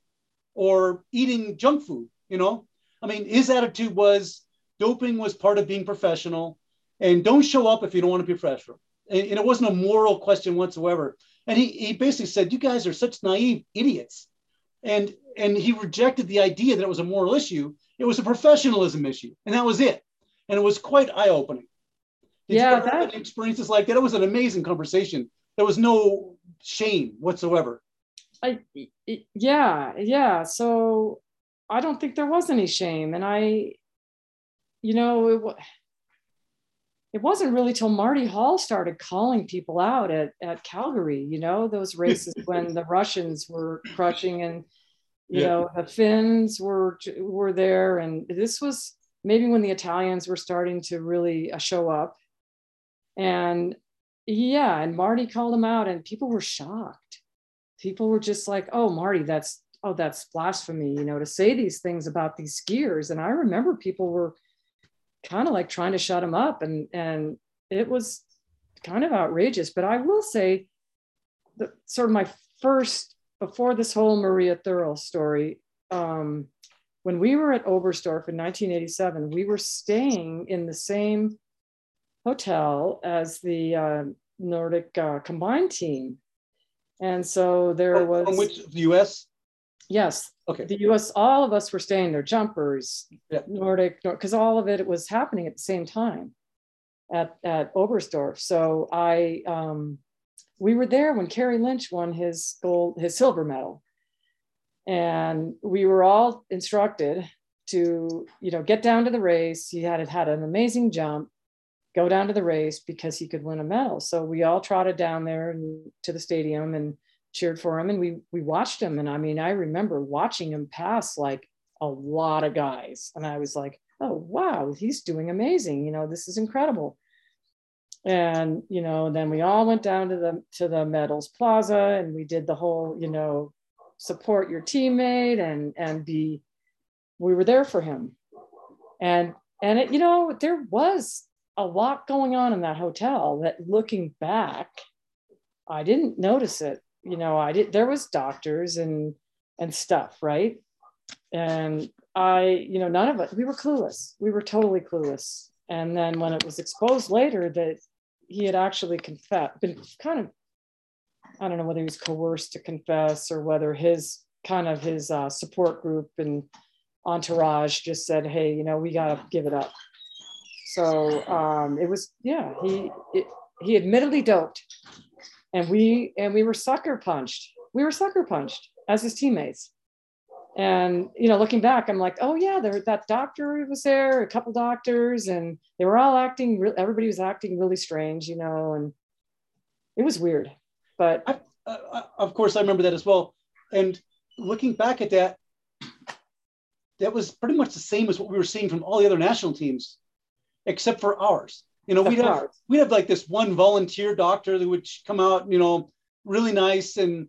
or eating junk food, you know? I mean, his attitude was doping was part of being professional and don't show up if you don't want to be professional. And, and it wasn't a moral question whatsoever. And he, he basically said, you guys are such naive idiots. And, and he rejected the idea that it was a moral issue. It was a professionalism issue. And that was it. And it was quite eye opening. Did yeah, that experiences like that. It was an amazing conversation. There was no shame whatsoever. I, yeah, yeah. So I don't think there was any shame. And I, you know, it, it wasn't really till Marty Hall started calling people out at, at Calgary, you know, those races when the Russians were crushing and, you yeah. know, the Finns were, were there. And this was maybe when the Italians were starting to really uh, show up. And yeah, and Marty called them out and people were shocked people were just like, oh, Marty, that's, oh, that's blasphemy, you know, to say these things about these skiers. And I remember people were kind of like trying to shut him up and, and it was kind of outrageous. But I will say that sort of my first, before this whole Maria Theurl story, um, when we were at Oberstdorf in 1987, we were staying in the same hotel as the uh, Nordic uh, combined team. And so there was from which the US? Yes. Okay. The US, all of us were staying there, jumpers, yeah. Nordic, because all of it was happening at the same time at, at Oberstdorf. So I um, we were there when Kerry Lynch won his gold, his silver medal. And we were all instructed to, you know, get down to the race. He had had an amazing jump go down to the race because he could win a medal. So we all trotted down there and to the stadium and cheered for him and we we watched him and I mean I remember watching him pass like a lot of guys and I was like, "Oh, wow, he's doing amazing. You know, this is incredible." And, you know, then we all went down to the to the medals plaza and we did the whole, you know, support your teammate and and be we were there for him. And and it, you know, there was a lot going on in that hotel that looking back, I didn't notice it. You know, I did, there was doctors and, and stuff, right? And I, you know, none of it, we were clueless. We were totally clueless. And then when it was exposed later that he had actually confessed, been kind of, I don't know whether he was coerced to confess or whether his kind of his uh, support group and entourage just said, hey, you know, we got to give it up so um, it was, yeah, he, it, he admittedly doped and we, and we were sucker punched. We were sucker punched as his teammates. And, you know, looking back, I'm like, oh yeah, there, that doctor was there, a couple doctors and they were all acting, everybody was acting really strange, you know, and it was weird, but. I, of course, I remember that as well. And looking back at that, that was pretty much the same as what we were seeing from all the other national teams except for ours. You know, we'd have we'd have like this one volunteer doctor that would come out, you know, really nice, and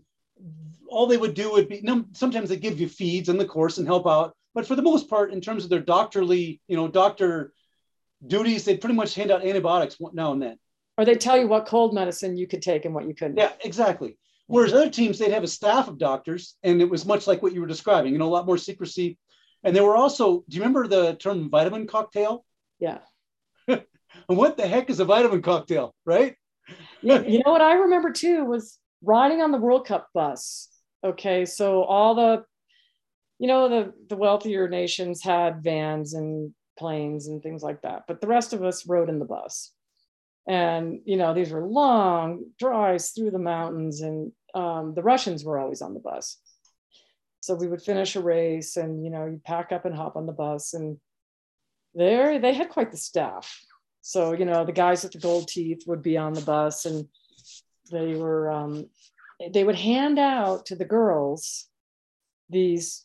all they would do would be. You know, sometimes they give you feeds in the course and help out, but for the most part, in terms of their doctorly, you know, doctor duties, they'd pretty much hand out antibiotics now and then. Or they tell you what cold medicine you could take and what you couldn't. Yeah, exactly. Whereas other teams, they'd have a staff of doctors, and it was much like what you were describing, you know, a lot more secrecy. And there were also, do you remember the term vitamin cocktail? Yeah. And what the heck is a vitamin cocktail, right? you, you know what I remember too was riding on the World Cup bus. Okay, so all the, you know, the the wealthier nations had vans and planes and things like that, but the rest of us rode in the bus. And you know, these were long drives through the mountains, and um, the Russians were always on the bus. So we would finish a race, and you know, you pack up and hop on the bus, and there they had quite the staff. So you know, the guys with the gold teeth would be on the bus, and they were um, they would hand out to the girls these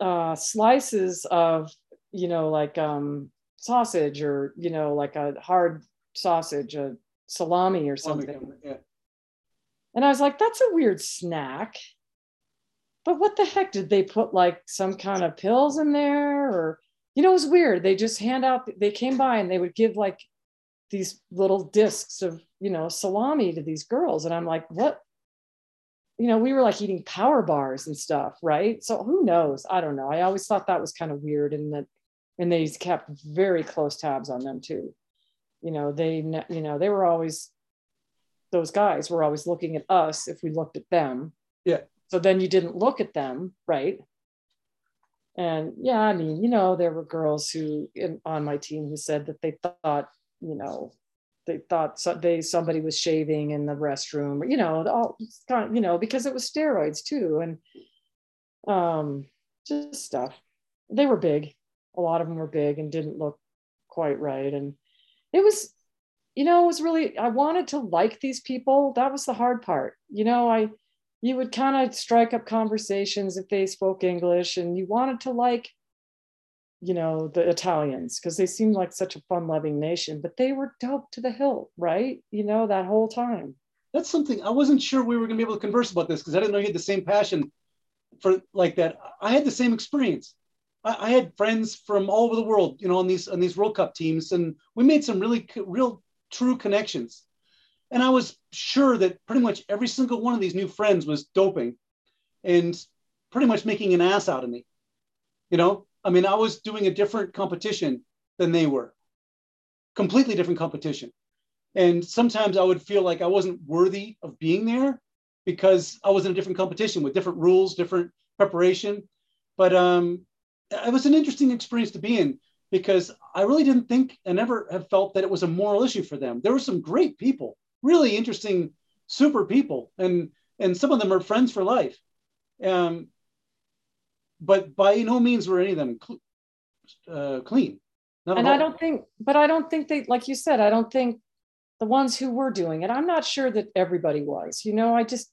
uh, slices of you know like um, sausage or you know like a hard sausage a salami or something. yeah. and i was like that's a weird snack. But what the heck? Did they put like some kind of pills in there or you know it was weird. They just hand out they came by and they would give like these little discs of you know salami to these girls. And i'm like what? You know we were like eating power bars and stuff right? So who knows? I don't know. I always thought that was kind of weird and that and they kept very close tabs on them too. You know they you know they were always those guys were always looking at us if we looked at them. Yeah. So then you didn't look at them right and yeah i mean you know there were girls who in, on my team who said that they thought you know they thought so, they somebody was shaving in the restroom, you know, all you know, because it was steroids too, and um, just stuff. They were big. A lot of them were big and didn't look quite right, and it was, you know, it was really. I wanted to like these people. That was the hard part. You know, I you would kind of strike up conversations if they spoke English, and you wanted to like you know, the Italians, because they seemed like such a fun loving nation, but they were dope to the hilt, right? You know, that whole time. That's something I wasn't sure we were going to be able to converse about this because I didn't know you had the same passion for like that. I had the same experience. I, I, had friends from all over the world, you know, on these on these World Cup teams, and we made some really real true connections. And I was sure that pretty much every single one of these new friends was doping and pretty much making an ass out of me. You know, I mean, I was doing a different competition than they were, completely different competition. And sometimes I would feel like I wasn't worthy of being there because I was in a different competition with different rules, different preparation. But um, it was an interesting experience to be in because I really didn't think I never have felt that it was a moral issue for them. There were some great people, really interesting, super people, and and some of them are friends for life. Um, but by no means were any of them cl- uh, clean. and I don't think, but I don't think they, like you said, I don't think the ones who were doing it, I'm not sure that everybody was. You know, I just,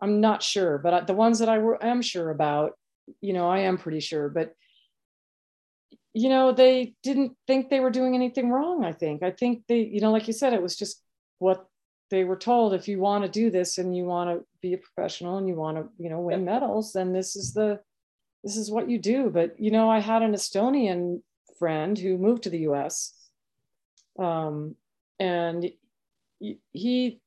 I'm not sure, but the ones that I were, am sure about, you know, I am pretty sure, but you know, they didn't think they were doing anything wrong. I think, I think they, you know, like you said, it was just what they were told if you want to do this and you want to be a professional and you want to you know win medals then this is the this is what you do but you know i had an estonian friend who moved to the us um, and he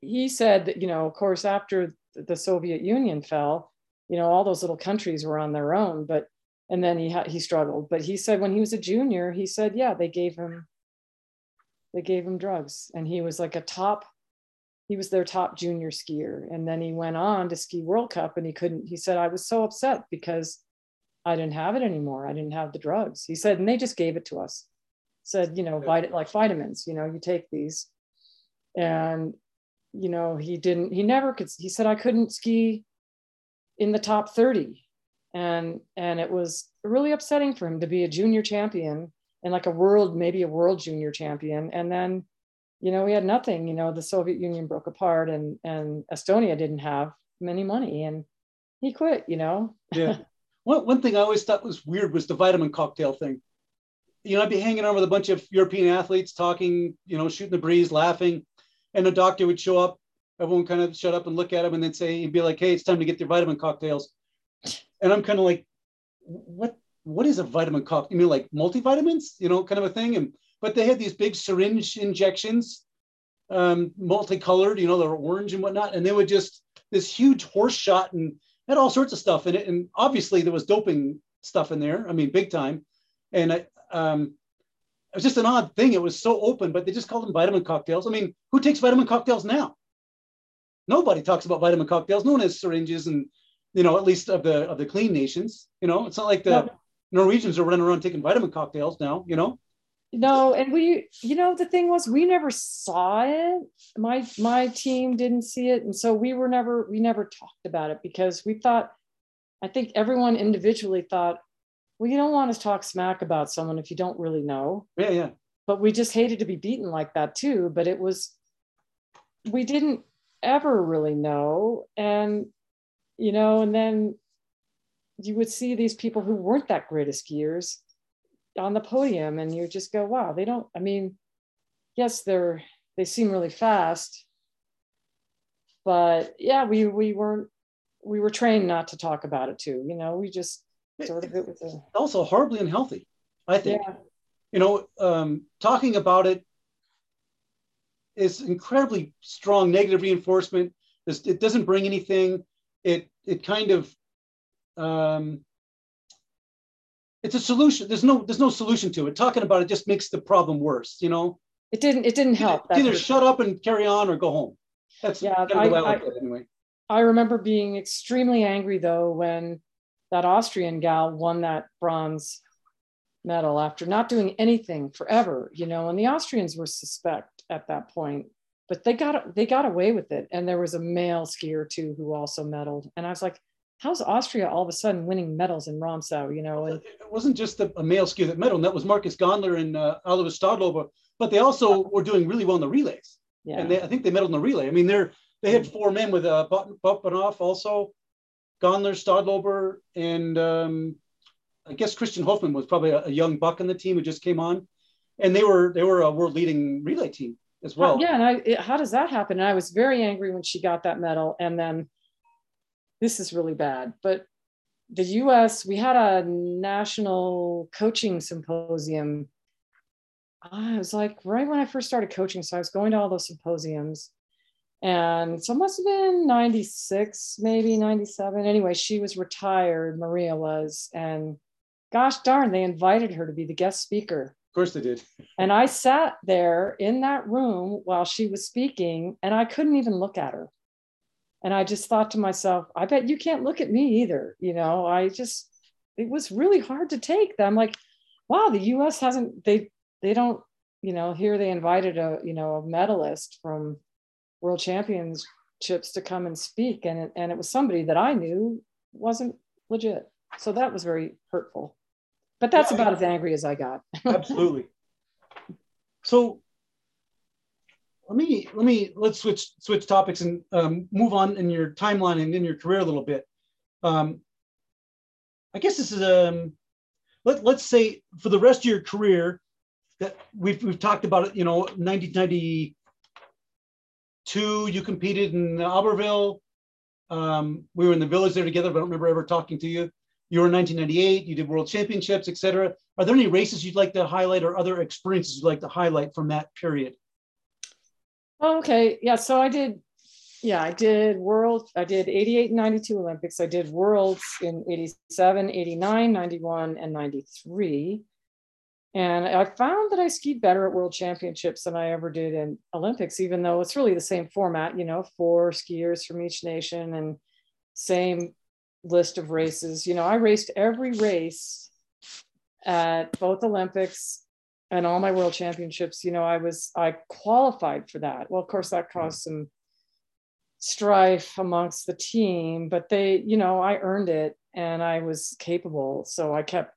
he said that you know of course after the soviet union fell you know all those little countries were on their own but and then he had he struggled. But he said when he was a junior he said yeah they gave him they gave him drugs. And he was like a top he was their top junior skier. And then he went on to ski world cup and he couldn't he said i was so upset because i didn't have it anymore. I didn't have the drugs. He said and they just gave it to us. Said you know vit- like vitamins you know you take these. And you know he didn't he never could he said i couldn't ski in the top 30 and and it was really upsetting for him to be a junior champion and like a world, maybe a world junior champion. And then, you know, we had nothing. You know, the Soviet Union broke apart, and and Estonia didn't have many money, and he quit. You know. yeah. One one thing I always thought was weird was the vitamin cocktail thing. You know, I'd be hanging out with a bunch of European athletes, talking, you know, shooting the breeze, laughing, and a doctor would show up. Everyone kind of shut up and look at him, and then say, he'd be like, "Hey, it's time to get your vitamin cocktails." And I'm kind of like, what what is a vitamin cocktail? You mean like multivitamins, you know, kind of a thing? And but they had these big syringe injections, um, multicolored, you know, they were orange and whatnot, and they would just this huge horse shot and had all sorts of stuff in it. And obviously there was doping stuff in there. I mean, big time. And I, um, it was just an odd thing. It was so open, but they just called them vitamin cocktails. I mean, who takes vitamin cocktails now? Nobody talks about vitamin cocktails. No one has syringes and, you know, at least of the of the clean nations. You know, it's not like the yeah. Norwegians are running around taking vitamin cocktails now. You know. No, and we, you know, the thing was, we never saw it. My my team didn't see it, and so we were never we never talked about it because we thought, I think everyone individually thought, well, you don't want to talk smack about someone if you don't really know. Yeah, yeah. But we just hated to be beaten like that too. But it was, we didn't ever really know, and you know, and then you would see these people who weren't that great of skiers on the podium and you just go wow they don't i mean yes they're they seem really fast but yeah we we weren't we were trained not to talk about it too you know we just sort of it was a, also horribly unhealthy i think yeah. you know um, talking about it is incredibly strong negative reinforcement it doesn't bring anything it it kind of um, it's a solution. There's no there's no solution to it. Talking about it just makes the problem worse. You know. It didn't. It didn't help. Either shut up and carry on, or go home. That's yeah. I, I, anyway. I remember being extremely angry though when that Austrian gal won that bronze medal after not doing anything forever. You know, and the Austrians were suspect at that point, but they got they got away with it. And there was a male skier too who also medaled, and I was like how's Austria all of a sudden winning medals in Ramsau? You know, and it wasn't just a, male skier that medaled. That was Markus Gandler and uh, Oliver Stadlober, but they also were doing really well in the relays. Yeah. And they, I think they medaled in the relay. I mean, they're they had four men with a uh, Botvinov also, Gandler, Stadlober, and um, I guess Christian Hoffmann was probably a, a, young buck in the team who just came on, and they were they were a world leading relay team as well. Yeah, and I, it, how does that happen? And I was very angry when she got that medal, and then this is really bad. But the US, we had a national coaching symposium. I was like right when I first started coaching. So I was going to all those symposiums. And so it must have been 96, maybe 97. Anyway, she was retired, Maria was. And gosh darn, they invited her to be the guest speaker. Of course they did. And I sat there in that room while she was speaking, and I couldn't even look at her. And i just thought to myself i bet you can't look at me either you know? I just it was really hard to take them like wow the us hasn't they they don't you know here they invited a you know a medalist from world championships to come and speak and it, and it was somebody that i knew wasn't legit. So that was very hurtful but that's yeah, about as angry as i got absolutely so let me let me let's switch switch topics and um, move on in your timeline and in your career a little bit. Um, I guess this is um let let's say for the rest of your career that we've we've talked about it. You know, 1992 you competed in Albertville. Um, we were in the village there together, but I don't remember ever talking to you. You were in 1998. You did World Championships, etc. Are there any races you'd like to highlight or other experiences you'd like to highlight from that period? Oh, okay. Yeah. So I did, yeah, I did world, I did 88 and 92 Olympics. I did worlds in 87, 89, 91, and 93. And I found that I skied better at world championships than I ever did in Olympics, even though it's really the same format, you know, four skiers from each nation and same list of races. You know, I raced every race at both Olympics and all my world championships, you know, I was, I qualified for that. Well, of course, that caused some strife amongst the team, but they, you know, I earned it and I was capable. So I kept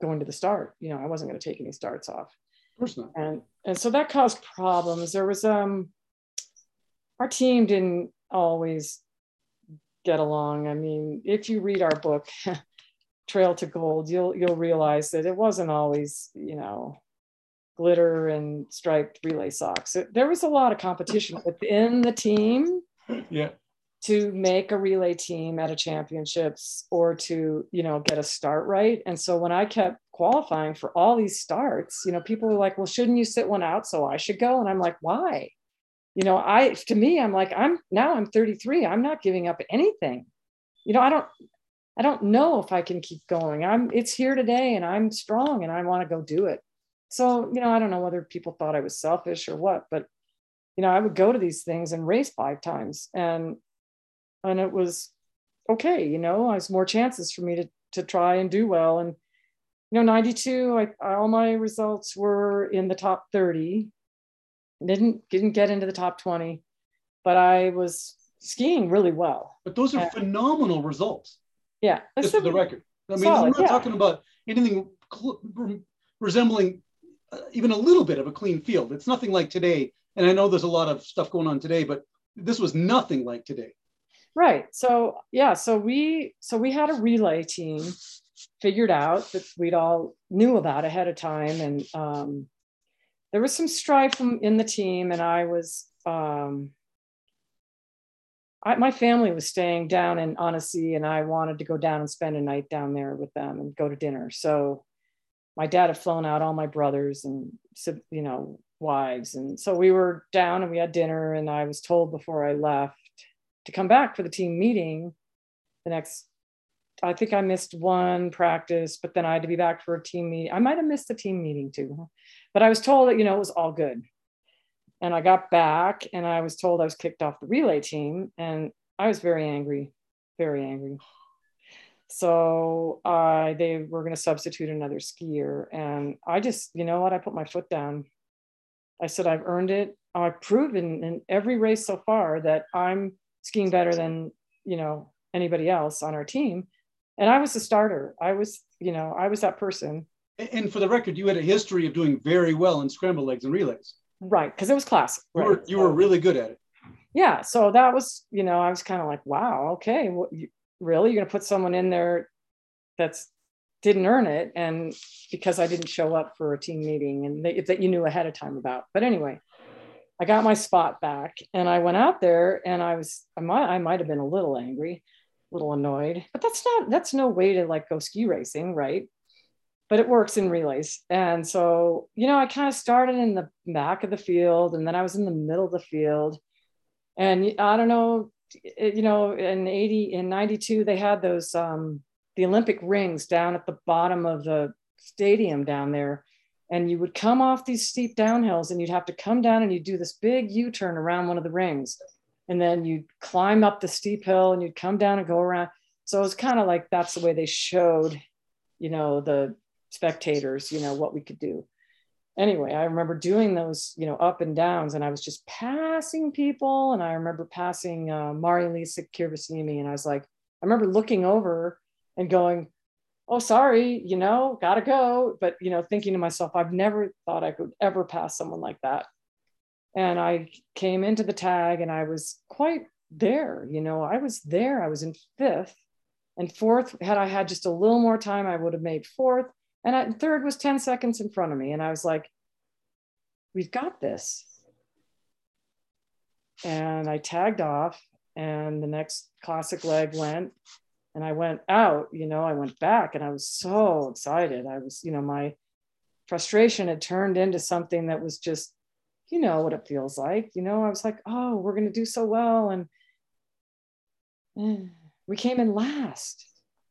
going to the start. You know, I wasn't going to take any starts off. Of course not. And, and so that caused problems. There was, um, our team didn't always get along. I mean, if you read our book, Trail to Gold, you'll you'll realize that it wasn't always, you know, glitter and striped relay socks. There was a lot of competition within the team. Yeah. to make a relay team at a championships or to you know get a start right and so when i kept qualifying for all these starts you know people were like well shouldn't you sit one out so i should go and i'm like why you know i to me i'm like i'm now i'm 33 i'm not giving up anything. You know i don't i don't know if i can keep going. I'm it's here today and i'm strong and i want to go do it. So you know i don't know whether people thought i was selfish or what but you know i would go to these things and race five times and and it was okay you know there's more chances for me to to try and do well. And you know 92 I, all my results were in the top 30 didn't didn't get into the top 20 but i was skiing really well. But those are phenomenal results. Yeah just for the record. I mean solid, we're not yeah. talking about anything resembling uh, even a little bit of a clean field. It's nothing like today and i know there's a lot of stuff going on today but this was nothing like today. Right. So yeah so we so we had a relay team figured out that we'd all knew about ahead of time and um, there was some strife in the team and i was um, I, my family was staying down in Annecy and I wanted to go down and spend a night down there with them and go to dinner. So my dad had flown out all my brothers and you know wives and so we were down and we had dinner and I was told before I left to come back for the team meeting the next I think I missed one practice, but then I had to be back for a team meeting. I might have missed a team meeting too, but I was told that, you know, it was all good. And I got back and I was told I was kicked off the relay team. And I was very angry, very angry. So uh, they were going to substitute another skier. And I just, you know what, I put my foot down. I said, I've earned it. I've proven in every race so far that I'm skiing better than, you know, anybody else on our team and I was the starter. I was, you know, I was that person. And for the record, you had a history of doing very well in scramble legs and relays. Right, because it was classic. You, were, you were really good at it. Yeah, so that was, you know, I was kind of like, wow, okay, well, you, really, you're gonna put someone in there that's didn't earn it, and because I didn't show up for a team meeting, and they, that you knew ahead of time about. But anyway, I got my spot back, and I went out there, and I was, I might, I might have been a little angry little annoyed, but that's not, that's no way to like go ski racing, right? But it works in relays. And so, you know, I kind of started in the back of the field and then I was in the middle of the field. And I don't know, you know, in 80, in 92, they had those, um, the Olympic rings down at the bottom of the stadium down there. And you would come off these steep downhills and you'd have to come down and you'd do this big U turn around one of the rings and then you'd climb up the steep hill and you'd come down and go around. So it was kind of like that's the way they showed, you know, the spectators, you know, what we could do. Anyway, I remember doing those, you know, up and downs, and I was just passing people. And I remember passing uh, Marja-Liisa Kirvesniemi, and I was like, I remember looking over and going, oh sorry you know gotta go but you know thinking to myself i've never thought i could ever pass someone like that and I came into the tag and I was quite there. You know, I was there. I was in fifth and fourth. Had I had just a little more time, I would have made fourth. And I, third was 10 seconds in front of me. And I was like, we've got this. And I tagged off, and the next classic leg went, and I went out. You know, I went back, and I was so excited. I was, you know, my frustration had turned into something that was just you know what it feels like. You know, I was like, oh, we're going to do so well. And we came in last,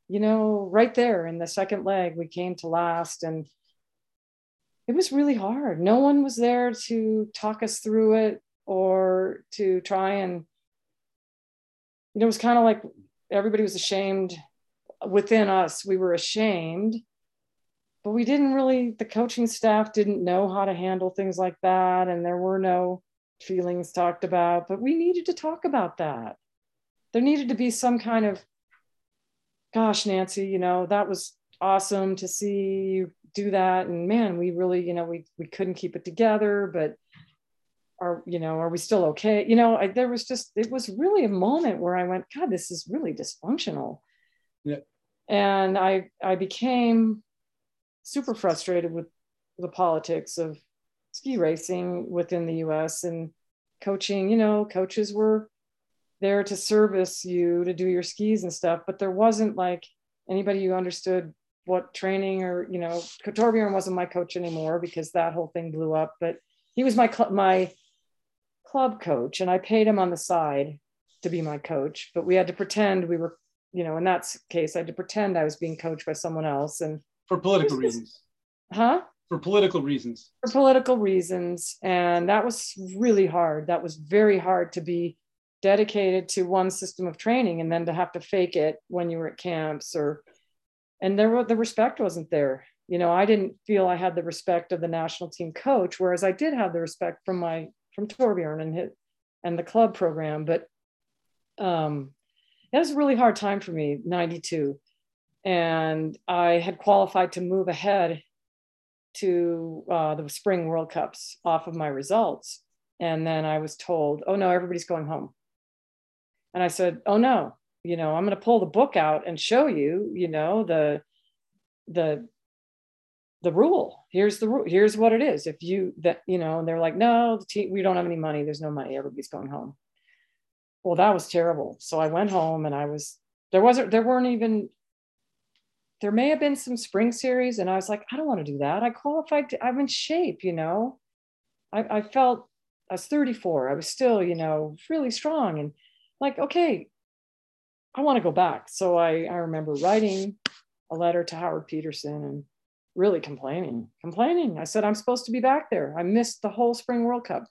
you know, right there in the second leg, we came to last. And it was really hard. No one was there to talk us through it or to try and, you know, it was kind of like everybody was ashamed within us. We were ashamed but we didn't really the coaching staff didn't know how to handle things like that and there were no feelings talked about but we needed to talk about that. There needed to be some kind of gosh nancy you know that was awesome to see you do that and man we really you know we we couldn't keep it together but are you know are we still okay? You know I, there was just it was really a moment where i went god this is really dysfunctional. Yeah. And i i became super frustrated with the politics of ski racing within the US and coaching, you know, coaches were there to service you to do your skis and stuff. But there wasn't like anybody who understood what training or you know Torbjorn wasn't my coach anymore because that whole thing blew up. But he was my cl- my club coach, and I paid him on the side to be my coach. But we had to pretend we were, you know, in that case, I had to pretend I was being coached by someone else, and for political reasons. Huh? For political reasons. For political reasons, and that was really hard. That was very hard to be dedicated to one system of training and then to have to fake it when you were at camps or and there the respect wasn't there you know i didn't feel i had the respect of the national team coach whereas i did have the respect from my from torbjorn and his, and the club program but um it was a really hard time for me 92 and i had qualified to move ahead to uh, the spring world cups off of my results and then i was told oh no everybody's going home and I said, "Oh no, you know, I'm going to pull the book out and show you, you know, the the the rule. Here's the rule. Here's what it is. If you that, you know, and they're like, "No, the team, we don't have any money. There's no money. Everybody's going home." Well, that was terrible. So I went home and I was there wasn't there weren't even there may have been some spring series and I was like, I don't want to do that. I qualified. To, I'm in shape, you know. I, I felt I was 34. I was still, you know, really strong and like, okay, I want to go back. So I, I remember writing a letter to Howard Peterson and really complaining, complaining. I said, I'm supposed to be back there. I missed the whole Spring World Cup.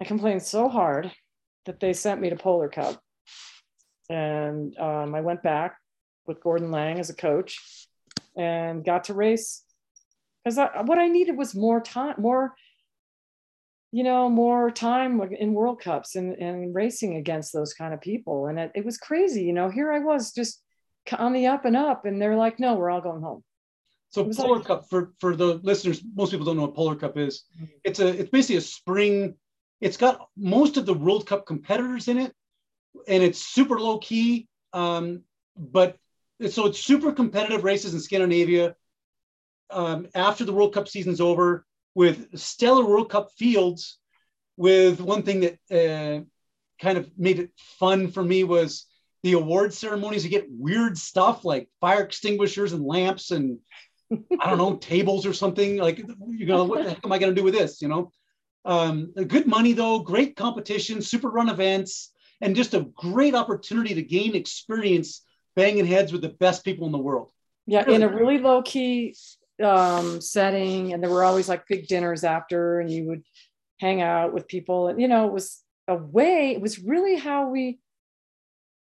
I complained so hard that they sent me to Polar Cup. And um, I went back with Gordon Lang as a coach and got to race because what I needed was more time, more you know, more time in World Cups and, and racing against those kind of people. And it, it was crazy. You know, here I was just on the up and up, and they're like, no, we're all going home. So Polar like, Cup for for the listeners, most people don't know what Polar Cup is. Mm-hmm. It's a it's basically a spring. It's got most of the World Cup competitors in it, and it's super low key. Um, but so it's super competitive races in Scandinavia. Um, after the World Cup season's over, with stellar World Cup fields. With one thing that uh, kind of made it fun for me was the award ceremonies. You get weird stuff like fire extinguishers and lamps and I don't know tables or something. Like you know, what the heck am I going to do with this? You know, um, good money though, great competition, super run events, and just a great opportunity to gain experience banging heads with the best people in the world. Yeah, really. in a really low key um, setting, and there were always like big dinners after, and you would hang out with people. And you know, it was a way. It was really how we,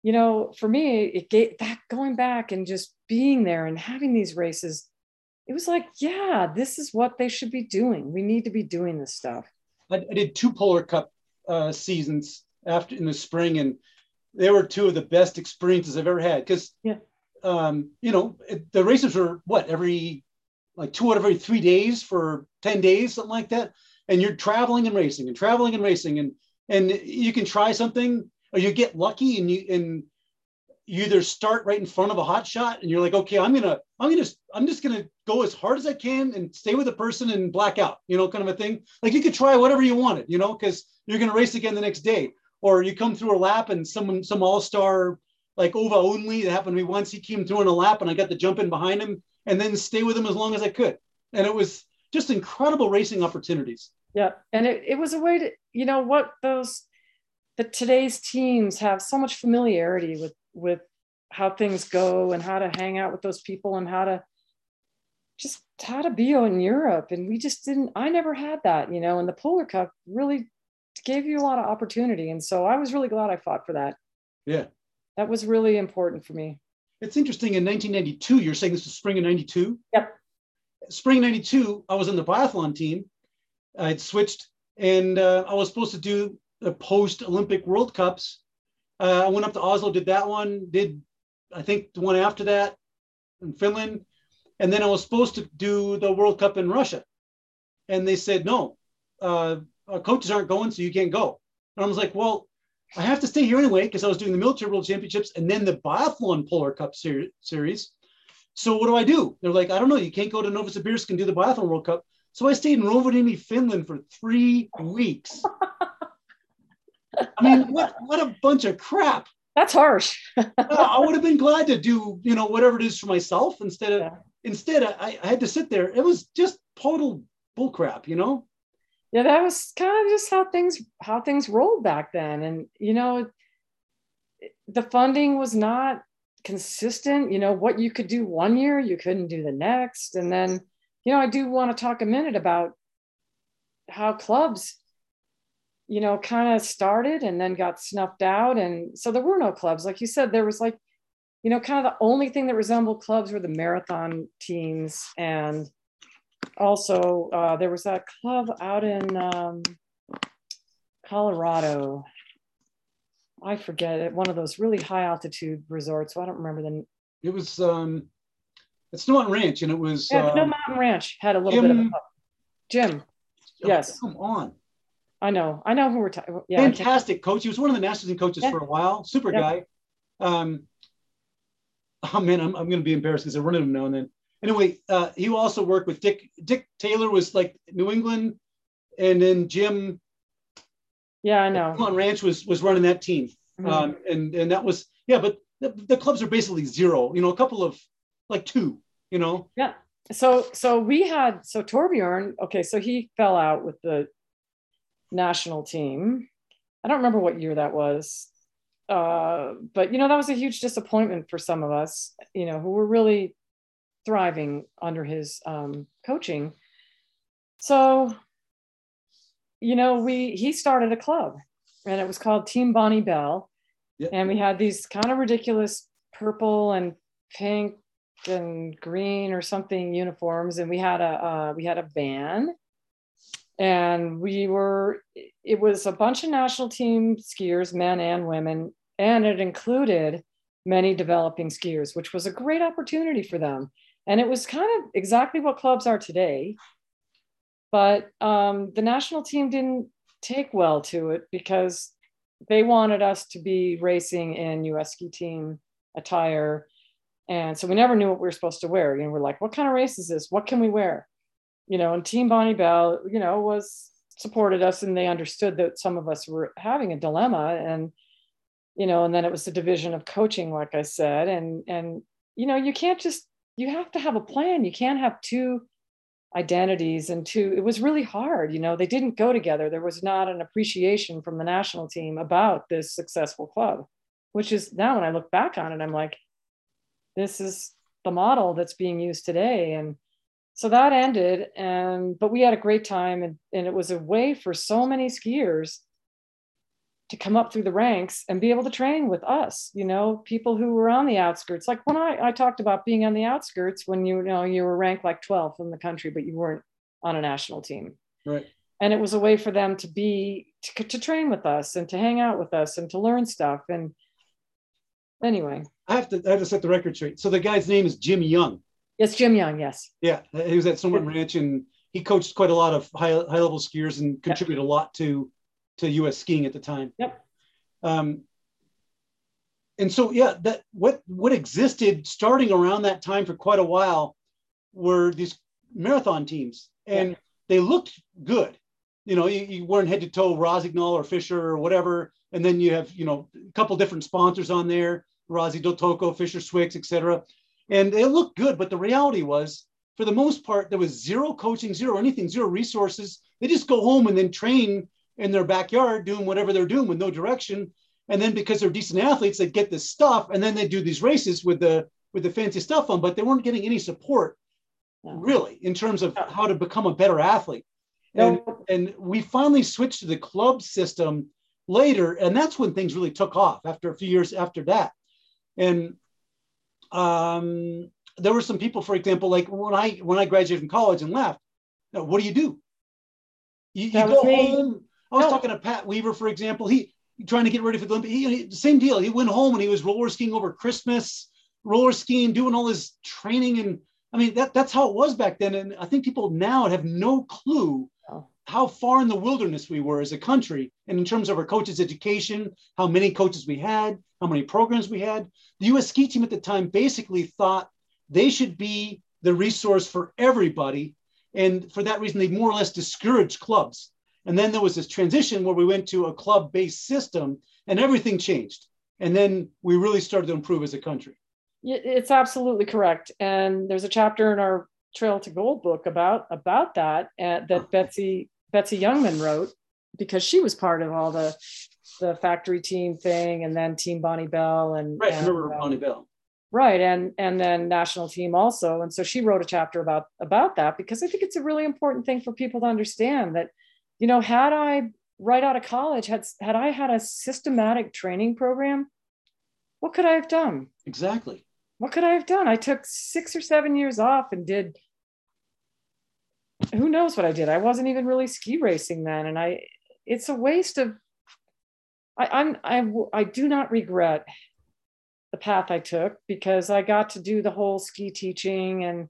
you know, for me, it gave that going back and just being there and having these races. It was like, yeah, this is what they should be doing. We need to be doing this stuff. I, I did two Polar Cup uh, seasons after in the spring, and they were two of the best experiences I've ever had. Because, yeah. um, you know, the races were what every like two out of every three days for 10 days, something like that. And you're traveling and racing and traveling and racing. And and you can try something or you get lucky and you and you either start right in front of a hot shot and you're like, okay, I'm gonna, I'm gonna, I'm just gonna go as hard as I can and stay with the person and black out, you know, kind of a thing. Like you could try whatever you wanted, you know, because you're gonna race again the next day. Or you come through a lap and someone, some all-star like Ova Only, that happened to me once. He came through in a lap and I got to jump in behind him and then stay with him as long as I could. And it was just incredible racing opportunities. Yeah. And it, it was a way to, you know, what those, that today's teams have so much familiarity with, with how things go and how to hang out with those people and how to just how to be in Europe. And we just didn't, I never had that, you know, and the Polar Cup really gave you a lot of opportunity. And so I was really glad I fought for that. Yeah. That was really important for me. It's interesting. In 1992, you're saying this was spring of '92. Yep. Spring '92, I was on the biathlon team. I'd switched, and uh, I was supposed to do the post-Olympic World Cups. Uh, I went up to Oslo, did that one. Did I think the one after that in Finland, and then I was supposed to do the World Cup in Russia, and they said no. Uh, our coaches aren't going, so you can't go. And I was like, well, I have to stay here anyway because I was doing the military world championships and then the biathlon polar cup ser- series. So what do I do? They're like, I don't know. You can't go to Novosibirsk and do the biathlon world cup. So I stayed in Rovaniemi, Finland for three weeks. I'm mean, what what a bunch of crap. That's harsh. Uh, I would have been glad to do, you know, whatever it is for myself instead of yeah. instead I, I had to sit there. It was just total bullcrap, you know? Yeah, that was kind of just how things how things rolled back then. And you know, the funding was not consistent. You know, what you could do one year, you couldn't do the next. And then, you know, I do want to talk a minute about how clubs you know, kind of started and then got snuffed out. And so there were no clubs. Like you said, there was like, you know, kind of the only thing that resembled clubs were the marathon teams. And also uh, there was that club out in um, Colorado. I forget it, one of those really high altitude resorts. So I don't remember the. It was um, it's Snow Mountain Ranch, and it was. Yeah, uh, Snow Mountain Ranch had a little Jim, bit of a Jim. Oh, yes. Come on. I know. I know who we're talking. Yeah, Fantastic coach. He was one of the national team coaches yeah. for a while. Super yeah. guy. Um, oh man, I'm, I'm going to be embarrassed because I run into him now and then. Anyway, uh, he also worked with Dick. Dick Taylor was like New England, and then Jim. Yeah, I know. On Ranch was was running that team, mm-hmm. um, and and that was yeah. But the, the clubs are basically zero. You know, a couple of like two. You know. Yeah. So so we had so Torbjorn. Okay, so he fell out with the national team. I don't remember what year that was. Uh, but you know that was a huge disappointment for some of us you know who were really thriving under his um, coaching. So you know we he started a club and it was called team Bonne Bell. Yep. and we had these kind of ridiculous purple and pink and green or something uniforms and we had a uh, we had a van. And we were it was a bunch of national team skiers men and women and it included many developing skiers which was a great opportunity for them and it was kind of exactly what clubs are today. But um, the national team didn't take well to it because they wanted us to be racing in us ski team attire. And so we never knew what we were supposed to wear. You know we're like what kind of race is this? What can we wear? You know, and Team Bonne Bell, you know, was supported us and they understood that some of us were having a dilemma and you know and then it was the division of coaching like i said. And and you know you can't just you have to have a plan. You can't have two identities and two it was really hard you know they didn't go together. There was not an appreciation from the national team about this successful club which is now when i look back on it i'm like this is the model that's being used today. And so that ended. And but we had a great time and, and it was a way for so many skiers to come up through the ranks and be able to train with us you know people who were on the outskirts like when i, I talked about being on the outskirts when you, you know you were ranked like 12th in the country but you weren't on a national team right and it was a way for them to be to, to train with us and to hang out with us and to learn stuff and anyway i have to i have to set the record straight so the guy's name is jim young Yes, Jim Young. Yes. Yeah, he was at Snow Ranch, and he coached quite a lot of high high level skiers and contributed yep. a lot to to U.S. skiing at the time. Yep. Um, and so, yeah, that what what existed starting around that time for quite a while were these marathon teams, and yep. they looked good. You know, you, you weren't head to toe Rossignol or Fischer or whatever, and then you have you know a couple different sponsors on there: Rossi Del Fischer Swix, etc and they looked good. But the reality was, for the most part, there was zero coaching, zero anything, zero resources. They just go home and then train in their backyard doing whatever they're doing with no direction. And then because they're decent athletes, they get this stuff, and then they do these races with the with the fancy stuff on, but they weren't getting any support really in terms of how to become a better athlete. And, and we finally switched to the club system later, and that's when things really took off after a few years after that. And um, there were some people, for example, like when I when I graduated from college and left, what do you do? You, you go home. I was no. talking to Pat Weaver, for example. He trying to get ready for the Olympics. He, he, same deal. He went home and he was roller skiing over Christmas, roller skiing, doing all his training, and I mean that that's how it was back then. And I think people now have no clue oh. how far in the wilderness we were as a country, and in terms of our coaches' education, how many coaches we had, how many programs we had. The US ski team at the time basically thought they should be the resource for everybody. And for that reason, they more or less discouraged clubs. And then there was this transition where we went to a club based system and everything changed. And then we really started to improve as a country. It's absolutely correct. And there's a chapter in our Trail to Gold book about about that uh, that Betsy Betsy Youngman wrote because she was part of all the the factory team thing and then team Bonne Bell and right and, remember um, Bonne Bell right and and then national team also and so she wrote a chapter about about that because I think it's a really important thing for people to understand that you know had I right out of college had had I had a systematic training program what could I have done exactly what could I have done I took 6 or 7 years off and did who knows what I did. I wasn't even really ski racing then. And I, it's a waste of, I, I'm, I, I do not regret the path I took because I got to do the whole ski teaching and,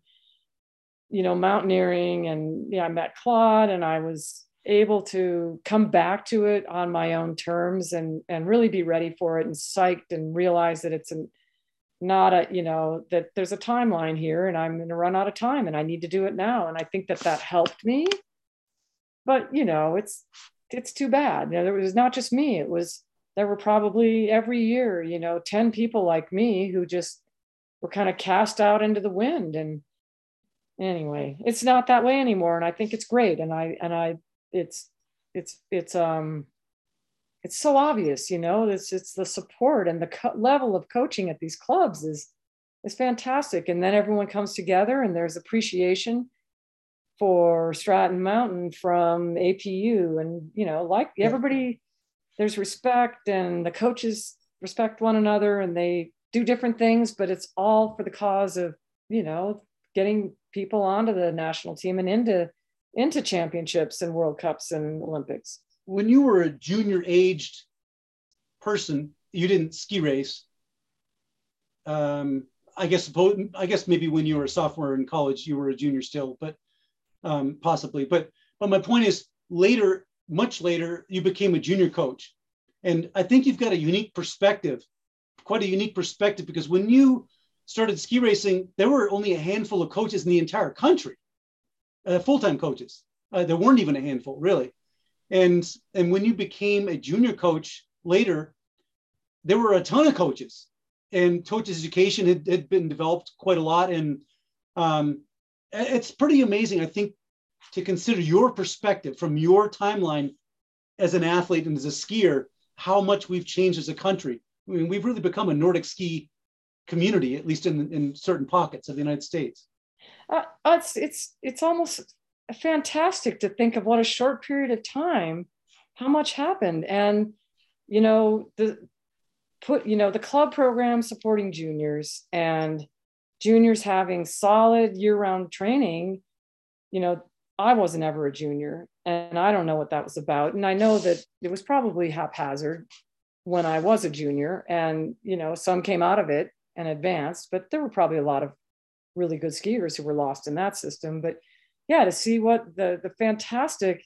you know, mountaineering. And yeah, I met Claude and I was able to come back to it on my own terms and, and really be ready for it and psyched and realize that it's an, not a you know that there's a timeline here and i'm going to run out of time and i need to do it now. And i think that that helped me. But you know it's it's too bad. You know there was not just me. It was there were probably every year you know 10 people like me who just were kind of cast out into the wind. And anyway it's not that way anymore. And i think it's great. And i and i it's it's it's um it's so obvious, you know, it's, it's the support and the co- level of coaching at these clubs is, is fantastic. And then everyone comes together and there's appreciation for Stratton Mountain from APU. And, you know, like everybody, there's respect and the coaches respect one another and they do different things, but it's all for the cause of, you know, getting people onto the national team and into, into championships and World Cups and Olympics when you were a junior aged person, you didn't ski race. Um, I guess I guess maybe when you were a sophomore in college, you were a junior still, but um, possibly. But but my point is, later, much later, you became a junior coach, and I think you've got a unique perspective, quite a unique perspective, because when you started ski racing, there were only a handful of coaches in the entire country, uh, full time coaches. Uh, there weren't even a handful, really. And and when you became a junior coach later, there were a ton of coaches, and coaches education had, had been developed quite a lot. And um, it's pretty amazing, I think, to consider your perspective from your timeline as an athlete and as a skier, how much we've changed as a country. I mean, we've really become a Nordic ski community, at least in, in certain pockets of the United States. Uh, it's it's it's almost fantastic to think of what a short period of time, how much happened. And, you know, the put, you know, the club program supporting juniors and juniors having solid year-round training, you know, I wasn't ever a junior and I don't know what that was about. And I know that it was probably haphazard when I was a junior and, you know, some came out of it and advanced, but there were probably a lot of really good skiers who were lost in that system. But yeah to see what the the fantastic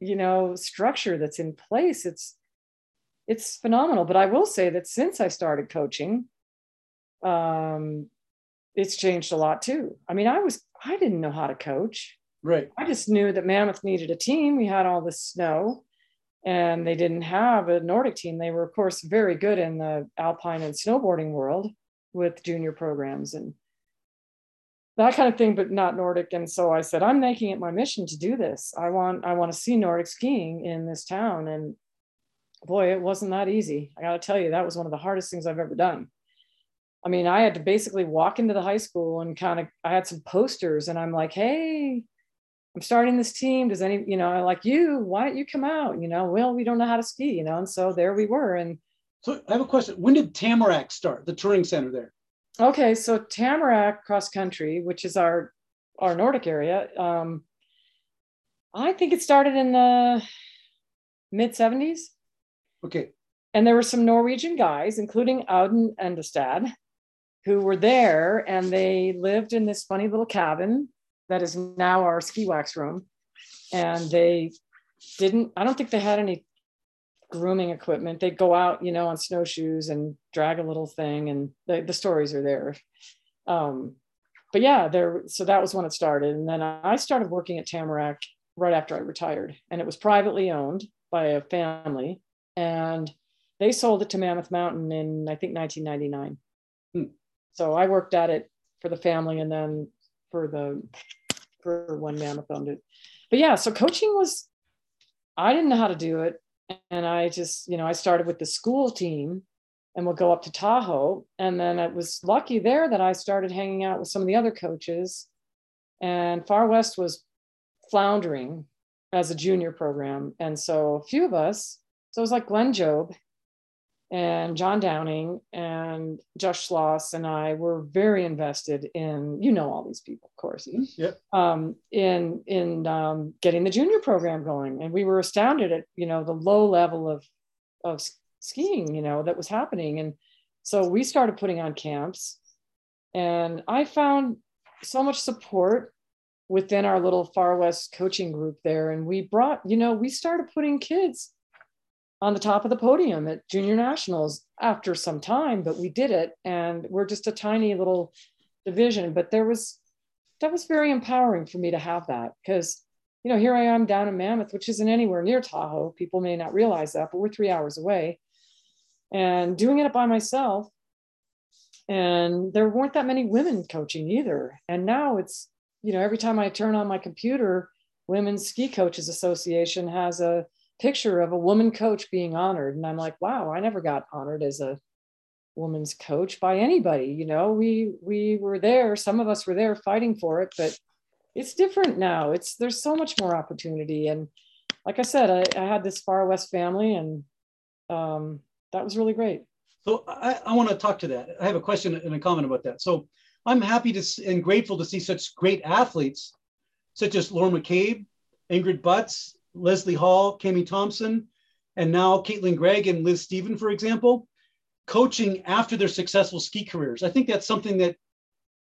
you know structure that's in place it's it's phenomenal. But i will say that since i started coaching um it's changed a lot too. I mean i was i didn't know how to coach. Right. I just knew that mammoth needed a team. We had all the snow and they didn't have a nordic team. They were of course very good in the alpine and snowboarding world with junior programs and that kind of thing, but not Nordic. And so I said, I'm making it my mission to do this. I want I want to see Nordic skiing in this town. And boy, it wasn't that easy. I got to tell you, that was one of the hardest things I've ever done. I mean, I had to basically walk into the high school and kind of I had some posters, and I'm like, hey, I'm starting this team. Does any, you know, like you, why don't you come out? You know, well, we don't know how to ski, you know. And so there we were. And so I have a question. When did Tamarack start, the touring center there? Okay, so Tamarack Cross Country, which is our our Nordic area, um, I think it started in the mid 70s. Okay. And there were some Norwegian guys, including Audun Endestad, who were there and they lived in this funny little cabin that is now our ski wax room. And they didn't, I don't think they had any grooming equipment. They'd go out, you know, on snowshoes and drag a little thing, and the, the stories are there. Um, but yeah, there. So that was when it started, and then I started working at Tamarack right after I retired, and it was privately owned by a family, and they sold it to Mammoth Mountain in I think 1999. Hmm. So I worked at it for the family, and then for the for when Mammoth owned it. But yeah, so coaching was I didn't know how to do it, and I just you know I started with the school team and we'll go up to Tahoe. And then it was lucky there that I started hanging out with some of the other coaches. And Far West was floundering as a junior program. And so a few of us, so it was like Glenn Jobe and John Downing and Josh Schloss and I were very invested in, you know, all these people, of course, mm-hmm. yep. um, in in um, getting the junior program going. And we were astounded at, you know, the low level of of skiing, you know, that was happening. And so we started putting on camps. And I found so much support within our little Far West coaching group there. And we brought, you know, we started putting kids on the top of the podium at junior nationals after some time, but we did it. And we're just a tiny little division. But there was, that was very empowering for me to have that because you know, here I am down in Mammoth, which isn't anywhere near Tahoe. People may not realize that, but we're three hours away and doing it by myself. And there weren't that many women coaching either. And now it's, you know, every time I turn on my computer, Women's Ski Coaches Association has a picture of a woman coach being honored. And I'm like, wow, I never got honored as a woman's coach by anybody. You know, we we were there, some of us were there fighting for it, but it's different now. It's there's so much more opportunity. And like I said, I, I had this far west family and um, that was really great. So I, I want to talk to that. I have a question and a comment about that. So I'm happy to and grateful to see such great athletes, such as Laura McCabe, Ingrid Butts, Leslie Hall, Cami Thompson, and now Caitlin Gregg and Liz Stephen, for example, coaching after their successful ski careers. I think that's something that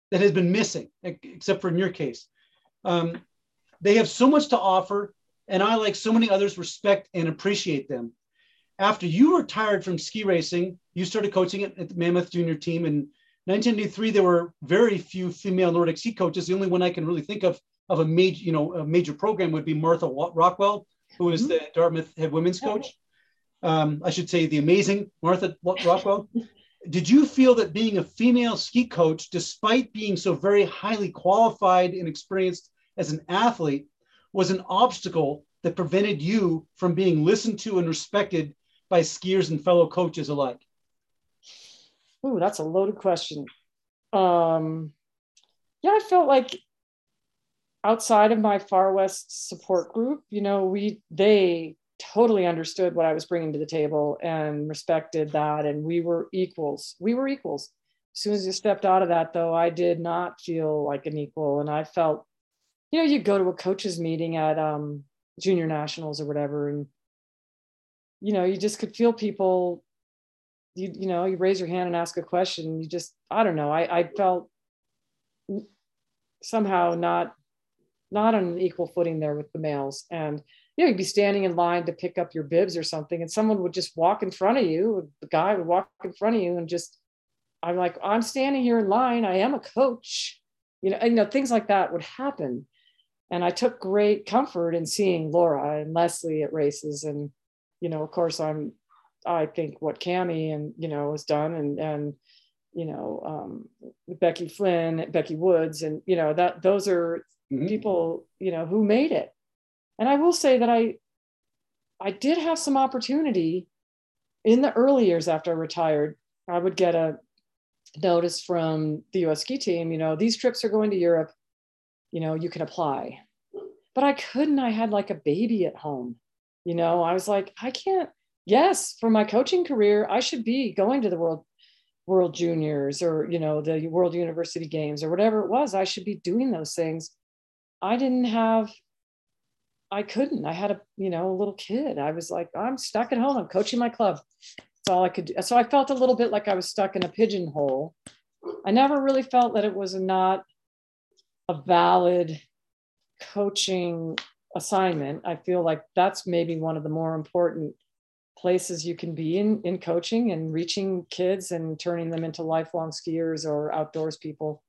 that has been missing, except for in your case. Um, they have so much to offer, and I, like so many others, respect and appreciate them after you retired from ski racing, you started coaching at, at the Mammoth Junior team. In 1983, there were very few female Nordic ski coaches. The only one I can really think of of a major, you know, a major program would be Martha Rockwell, who is mm-hmm. the Dartmouth head women's coach. Um, I should say the amazing Martha Rockwell. Did you feel that being a female ski coach, despite being so very highly qualified and experienced as an athlete, was an obstacle that prevented you from being listened to and respected by skiers and fellow coaches alike? Ooh, that's a loaded question. Um, yeah, I felt like outside of my far west support group, you know, we they totally understood what I was bringing to the table and respected that, and we were equals. We were equals. As soon as you stepped out of that, though, I did not feel like an equal, and I felt, you know, you go to a coaches meeting at um, junior nationals or whatever, and you know, you just could feel people, you, you know, you raise your hand and ask a question. You just, I don't know. I, I felt somehow not, not on an equal footing there with the males. And, you know, you'd be standing in line to pick up your bibs or something, and someone would just walk in front of you. The guy would walk in front of you and just, I'm like, I'm standing here in line. I am a coach. You know, you know, things like that would happen. And I took great comfort in seeing Laura and Leslie at races and you know, of course, I'm, I think what Cami and, you know, has done and, and, you know, um, Becky Flynn, Becky Woods, and, you know, that those are mm-hmm. people, you know, who made it. And I will say that I, I did have some opportunity in the early years after I retired. I would get a notice from the US ski team, you know, these trips are going to Europe, you know, you can apply. But I couldn't, I had like a baby at home. You know, I was like, I can't, yes, for my coaching career, I should be going to the world world juniors or you know the world university games or whatever it was. I should be doing those things. I didn't have i couldn't. I had a you know a little kid. I was like i'm stuck at home. I'm coaching my club. That's all i could do. So i felt a little bit like i was stuck in a pigeonhole. I never really felt that it was not a valid coaching assignment, I feel like that's maybe one of the more important places you can be in in coaching and reaching kids and turning them into lifelong skiers or outdoors people.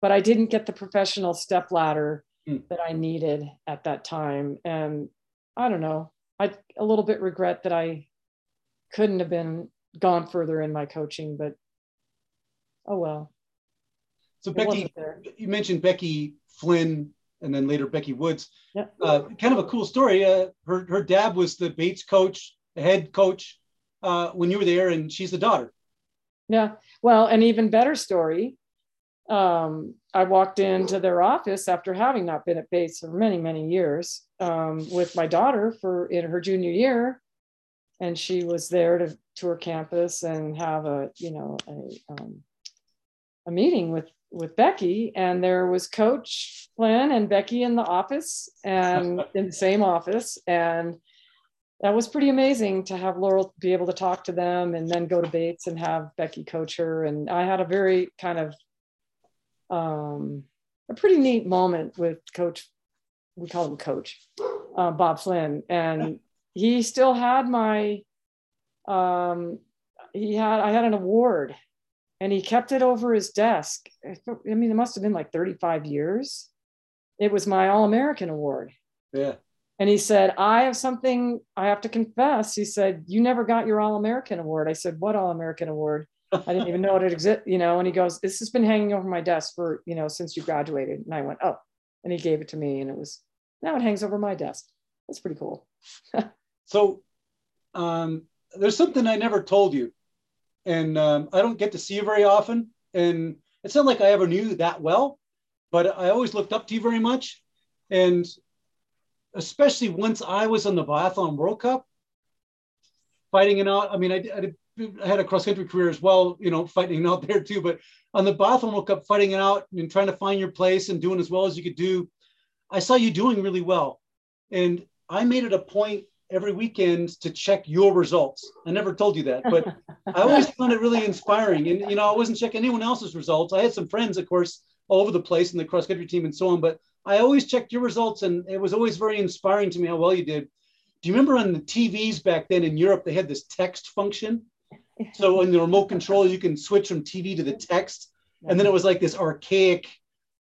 But I didn't get the professional step ladder mm. that I needed at that time. And I don't know, I a little bit regret that I couldn't have been gone further in my coaching, but oh well. So Becky, you mentioned Becky Flynn and then later Becky Woods. Yeah. Uh, kind of a cool story. Uh, her her dad was the Bates coach, the head coach uh, when you were there, and she's the daughter. Yeah. Well, an even better story. Um, I walked into their office after having not been at Bates for many, many years um, with my daughter for in her junior year, and she was there to tour campus and have a you know a um, a meeting with with Becky, and there was Coach Flynn and Becky in the office and in the same office, and that was pretty amazing to have Laurel be able to talk to them and then go to Bates and have Becky coach her. And I had a very kind of um, a pretty neat moment with Coach. We call him Coach uh, Bob Flynn, and he still had my. Um, he had I had an award, and he kept it over his desk. I mean, it must have been like 35 years. It was my All American award. Yeah. And he said, I have something I have to confess. He said, You never got your All American award. I said, What All American award? I didn't even know it existed, you know. And he goes, This has been hanging over my desk for, you know, since you graduated. And I went, Oh, and he gave it to me. And it was, now it hangs over my desk. That's pretty cool. so um, there's something I never told you. And um, I don't get to see you very often. And it's not like I ever knew that well, but I always looked up to you very much. And especially once I was on the biathlon World Cup, fighting it out. I mean, I, I, I had a cross country career as well, you know, fighting out there too. But on the biathlon World Cup, fighting it out and trying to find your place and doing as well as you could do, I saw you doing really well, and I made it a point every weekend to check your results. I never told you that, but I always found it really inspiring. And you know, I wasn't checking anyone else's results. I had some friends, of course, all over the place in the cross country team and so on, but I always checked your results, and it was always very inspiring to me how well you did. Do you remember on the TVs back then in Europe, they had this text function? So in the remote control, you can switch from TV to the text. And then it was like this archaic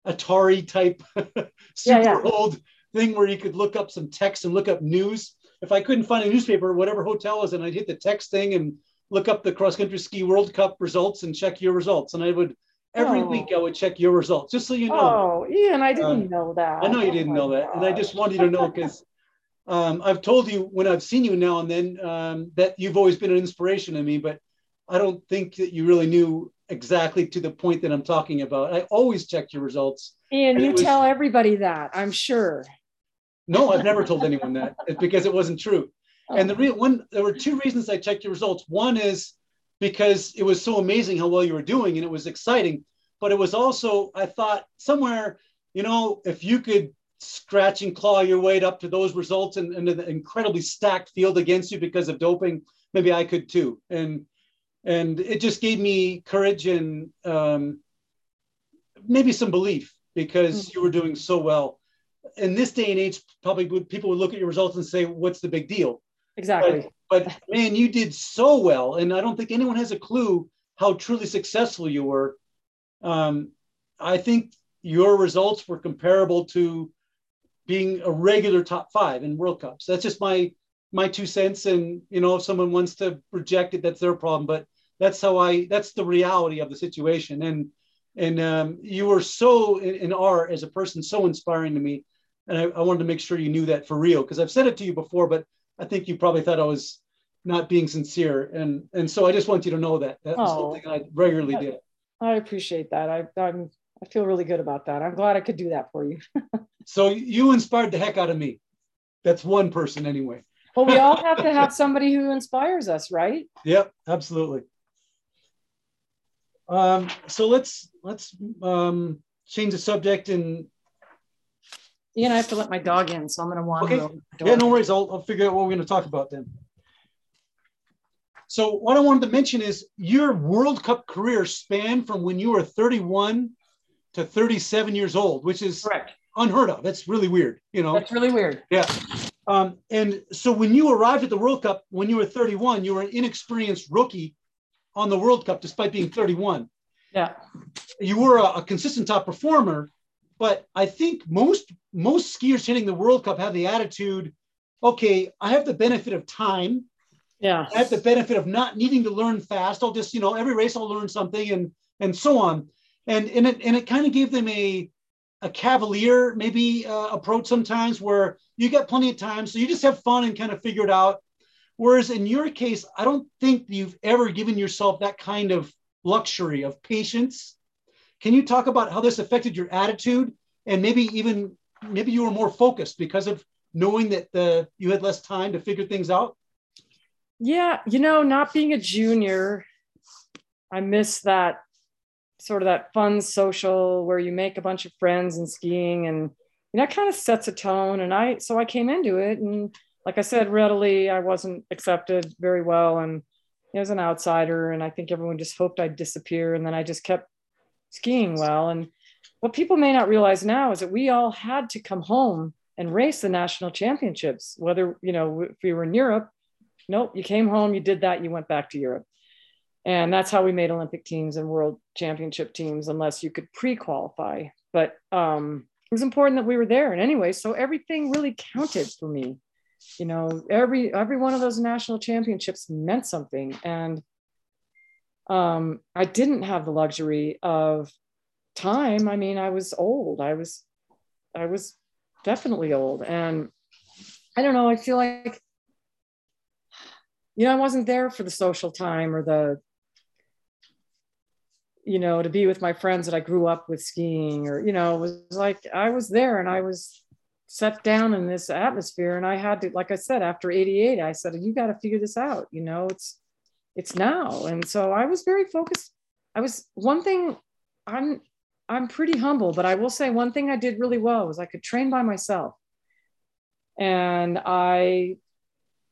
Atari type super yeah, yeah. old thing where you could look up some text and look up news. If I couldn't find a newspaper, whatever hotel I was in, I'd hit the text thing and look up the cross country ski World Cup results and check your results. And I would every oh. week I would check your results, just so you know. Oh, Ian, I didn't um, know that. I know you didn't oh know that, gosh. and I just wanted you to know because um, I've told you when I've seen you now and then um, that you've always been an inspiration to me, but I don't think that you really knew exactly to the point that I'm talking about. I always checked your results. Ian, you was, tell everybody that, I'm sure. No, I've never told anyone that. It's because it wasn't true. Oh. And the real one, there were two reasons I checked your results. One is because it was so amazing how well you were doing and it was exciting. But it was also, I thought somewhere, you know, if you could scratch and claw your way up to those results and, and an incredibly stacked field against you because of doping, maybe I could too. And and it just gave me courage and um, maybe some belief because mm-hmm. you were doing so well. In this day and age, probably would, people would look at your results and say, "What's the big deal?" Exactly. But, but man, you did so well, and I don't think anyone has a clue how truly successful you were. Um, I think your results were comparable to being a regular top five in World Cups. That's just my my two cents. And you know, if someone wants to reject it, that's their problem. But that's how I. That's the reality of the situation. And and um, you were so in, in art as a person, so inspiring to me. And I, I wanted to make sure you knew that for real because I've said it to you before, but I think you probably thought I was not being sincere. And and so I just want you to know that that's oh. something I regularly did. I appreciate that. I, I'm I feel really good about that. I'm glad I could do that for you. so you inspired the heck out of me. That's one person anyway. well, we all have to have somebody who inspires us, right? Yep, absolutely. Um, so let's let's um, change the subject and. Ian, I have to let my dog in, so I'm going to wander. Okay. Yeah, no worries. I'll, I'll figure out what we're going to talk about then. So what I wanted to mention is your World Cup career spanned from when you were 31 to 37 years old, which is correct unheard of. That's really weird. You know, that's really weird. Yeah. Um, and so when you arrived at the World Cup when you were 31, you were an inexperienced rookie on the World Cup, despite being 31. Yeah. You were a, a consistent top performer, But I think most most skiers hitting the World Cup have the attitude, okay, I have the benefit of time. Yeah. I have the benefit of not needing to learn fast. I'll just, you know, every race I'll learn something and and so on. And and it and it kind of gave them a a cavalier maybe uh, approach sometimes where you got plenty of time so you just have fun and kind of figure it out whereas in your case i don't think you've ever given yourself that kind of luxury of patience can you talk about how this affected your attitude and maybe even maybe you were more focused because of knowing that the you had less time to figure things out yeah you know not being a junior i miss that sort of that fun social where you make a bunch of friends and skiing and you know, that kind of sets a tone. And I, so I came into it and like I said, readily, I wasn't accepted very well. And I was an outsider and I think everyone just hoped I'd disappear. And then I just kept skiing well. And what people may not realize now is that we all had to come home and race the national championships, whether, you know, if we were in Europe, nope, you came home, you did that, you went back to Europe. And that's how we made Olympic teams and world championship teams, unless you could pre qualify. But um, it was important that we were there. And anyway, so everything really counted for me. You know, every every one of those national championships meant something. And um, I didn't have the luxury of time. I mean, I was old. I was I was definitely old. And I don't know, I feel like you know, I wasn't there for the social time or the you know, to be with my friends that I grew up with skiing, or, you know, it was like I was there and I was set down in this atmosphere. And I had to, like I said, after 88, I said, you got to figure this out. You know, it's, it's now. And so I was very focused. I was one thing I'm, I'm pretty humble, but I will say one thing I did really well was I could train by myself. And I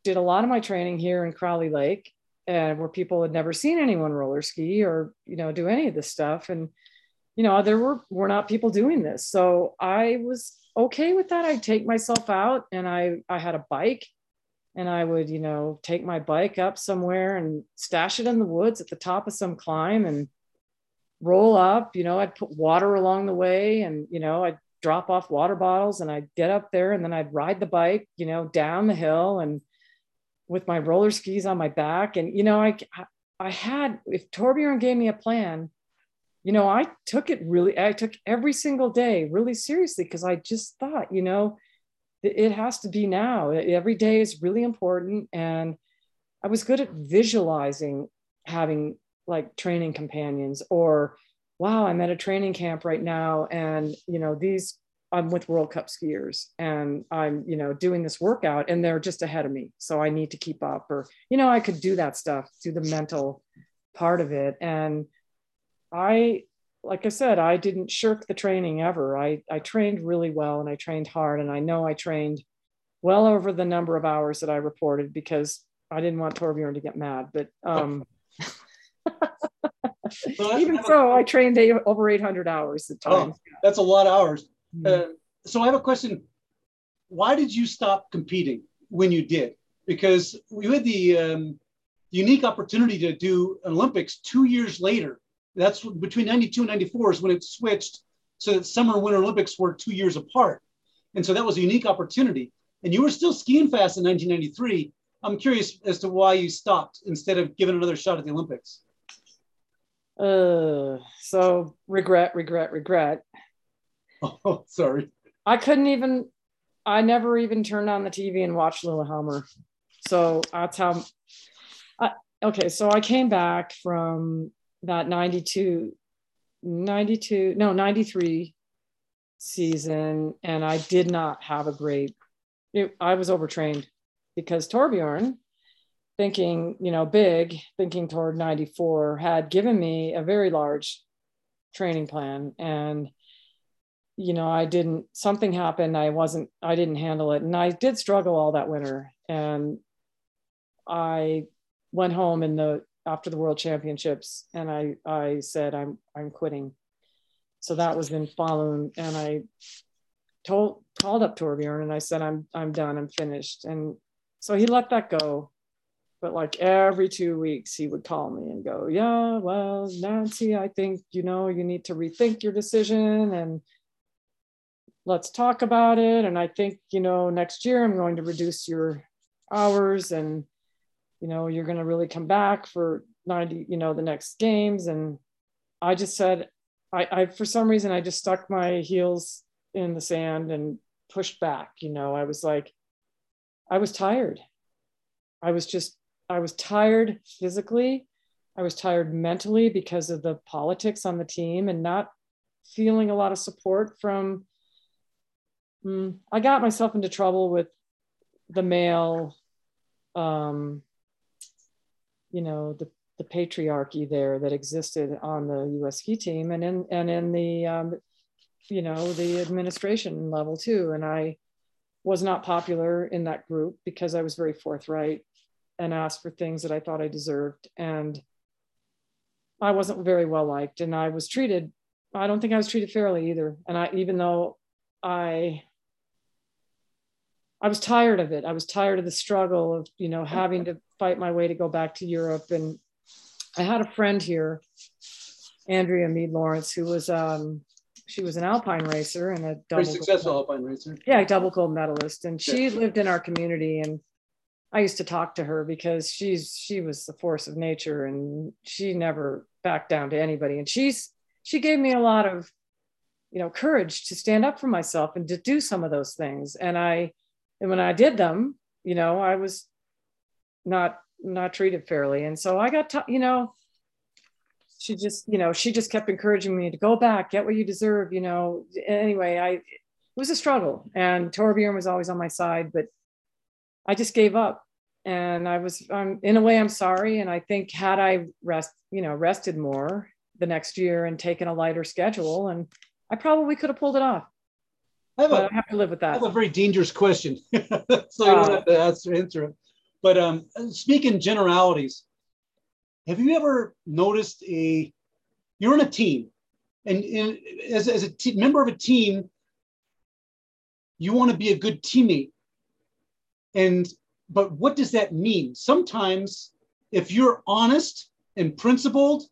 did a lot of my training here in Crowley Lake and where people had never seen anyone roller ski or you know do any of this stuff and you know there were were not people doing this so i was okay with that i'd take myself out and i i had a bike and i would you know take my bike up somewhere and stash it in the woods at the top of some climb and roll up you know i'd put water along the way and you know i'd drop off water bottles and i'd get up there and then i'd ride the bike you know down the hill and with my roller skis on my back. And, you know, I, I had, if Torbjorn gave me a plan, you know, I took it really, I took every single day really seriously because I just thought, you know, it has to be now. Every day is really important. And I was good at visualizing having like training companions or, wow, I'm at a training camp right now. And, you know, these I'm with World Cup skiers and I'm, you know, doing this workout and they're just ahead of me. So I need to keep up or, you know, I could do that stuff, do the mental part of it. And I, like I said, I didn't shirk the training ever. I, I trained really well and I trained hard. And I know I trained well over the number of hours that I reported because I didn't want Torbjorn to get mad. But um, even so, I trained eight, over 800 hours at times. Oh, that's a lot of hours. Mm-hmm. Uh, so I have a question. Why did you stop competing when you did? Because you had the um, unique opportunity to do Olympics two years later. That's between 92 and 94 is when it switched so that summer and winter Olympics were two years apart. And so that was a unique opportunity. And you were still skiing fast in 1993. I'm curious as to why you stopped instead of giving another shot at the Olympics. Uh, so regret, regret, regret. Oh, sorry. I couldn't even, I never even turned on the TV and watched Lillehammer. So that's how, I, okay, so I came back from that 92, 92, no, 93 season, and I did not have a great, it, I was overtrained because Torbjorn, thinking, you know, big, thinking toward 94, had given me a very large training plan. And you know, I didn't, something happened. I wasn't, I didn't handle it. And I did struggle all that winter. And I went home in the, after the world championships and I, I said, I'm, I'm quitting. So that was in Falun. And I told, called up Torbjorn and I said, I'm, I'm done. I'm finished. And so he let that go. But like every two weeks, he would call me and go, Yeah, well, Nancy, I think, you know, you need to rethink your decision. And let's talk about it. And I think, you know, next year I'm going to reduce your hours and, you know, you're going to really come back for 90, you know, the next games. And I just said, I, I, for some reason, I just stuck my heels in the sand and pushed back. You know, I was like, I was tired. I was just, I was tired physically. I was tired mentally because of the politics on the team and not feeling a lot of support from. Mm, I got myself into trouble with the male, um, you know, the the patriarchy there that existed on the U.S. ski team and in and in the um, you know the administration level too. And I was not popular in that group because I was very forthright and asked for things that I thought I deserved, and I wasn't very well liked. And I was treated. I don't think I was treated fairly either. And I even though I I was tired of it. I was tired of the struggle of, you know, having to fight my way to go back to Europe and I had a friend here, Andrea Mead Lawrence, who was um, she was an alpine racer and a double very successful gold, alpine racer. Yeah, double gold medalist, and she yeah. lived in our community. And I used to talk to her because she's she was the force of nature, and she never backed down to anybody. And she's she gave me a lot of you know courage to stand up for myself and to do some of those things. And I and when I did them, you know, I was not not treated fairly. And so I got, t- you know, she just, you know, she just kept encouraging me to go back, get what you deserve, you know. Anyway, I, it was a struggle. And Torbjörn was always on my side, but I just gave up. And I was, um, in a way, I'm sorry. And I think had I rest, you know, rested more the next year and taken a lighter schedule, and I probably could have pulled it off. I have, a, I have to live with that. I have a very dangerous question, so uh, you don't have to answer, answer it. But um, speaking generalities, have you ever noticed a you're in a team, and, as, as a member of a team, you want to be a good teammate. And but what does that mean? Sometimes, if you're honest and principled,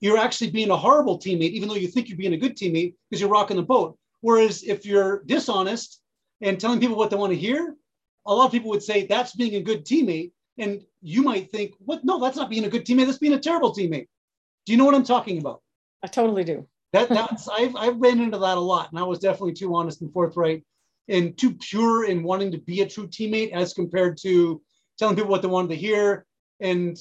you're actually being a horrible teammate, even though you think you're being a good teammate because you're rocking the boat. Whereas if you're dishonest and telling people what they want to hear, a lot of people would say that's being a good teammate. And you might think, what? No, that's not being a good teammate. That's being a terrible teammate. Do you know what I'm talking about? I totally do. that that's I've I've ran into that a lot, and I was definitely too honest and forthright and too pure in wanting to be a true teammate as compared to telling people what they wanted to hear and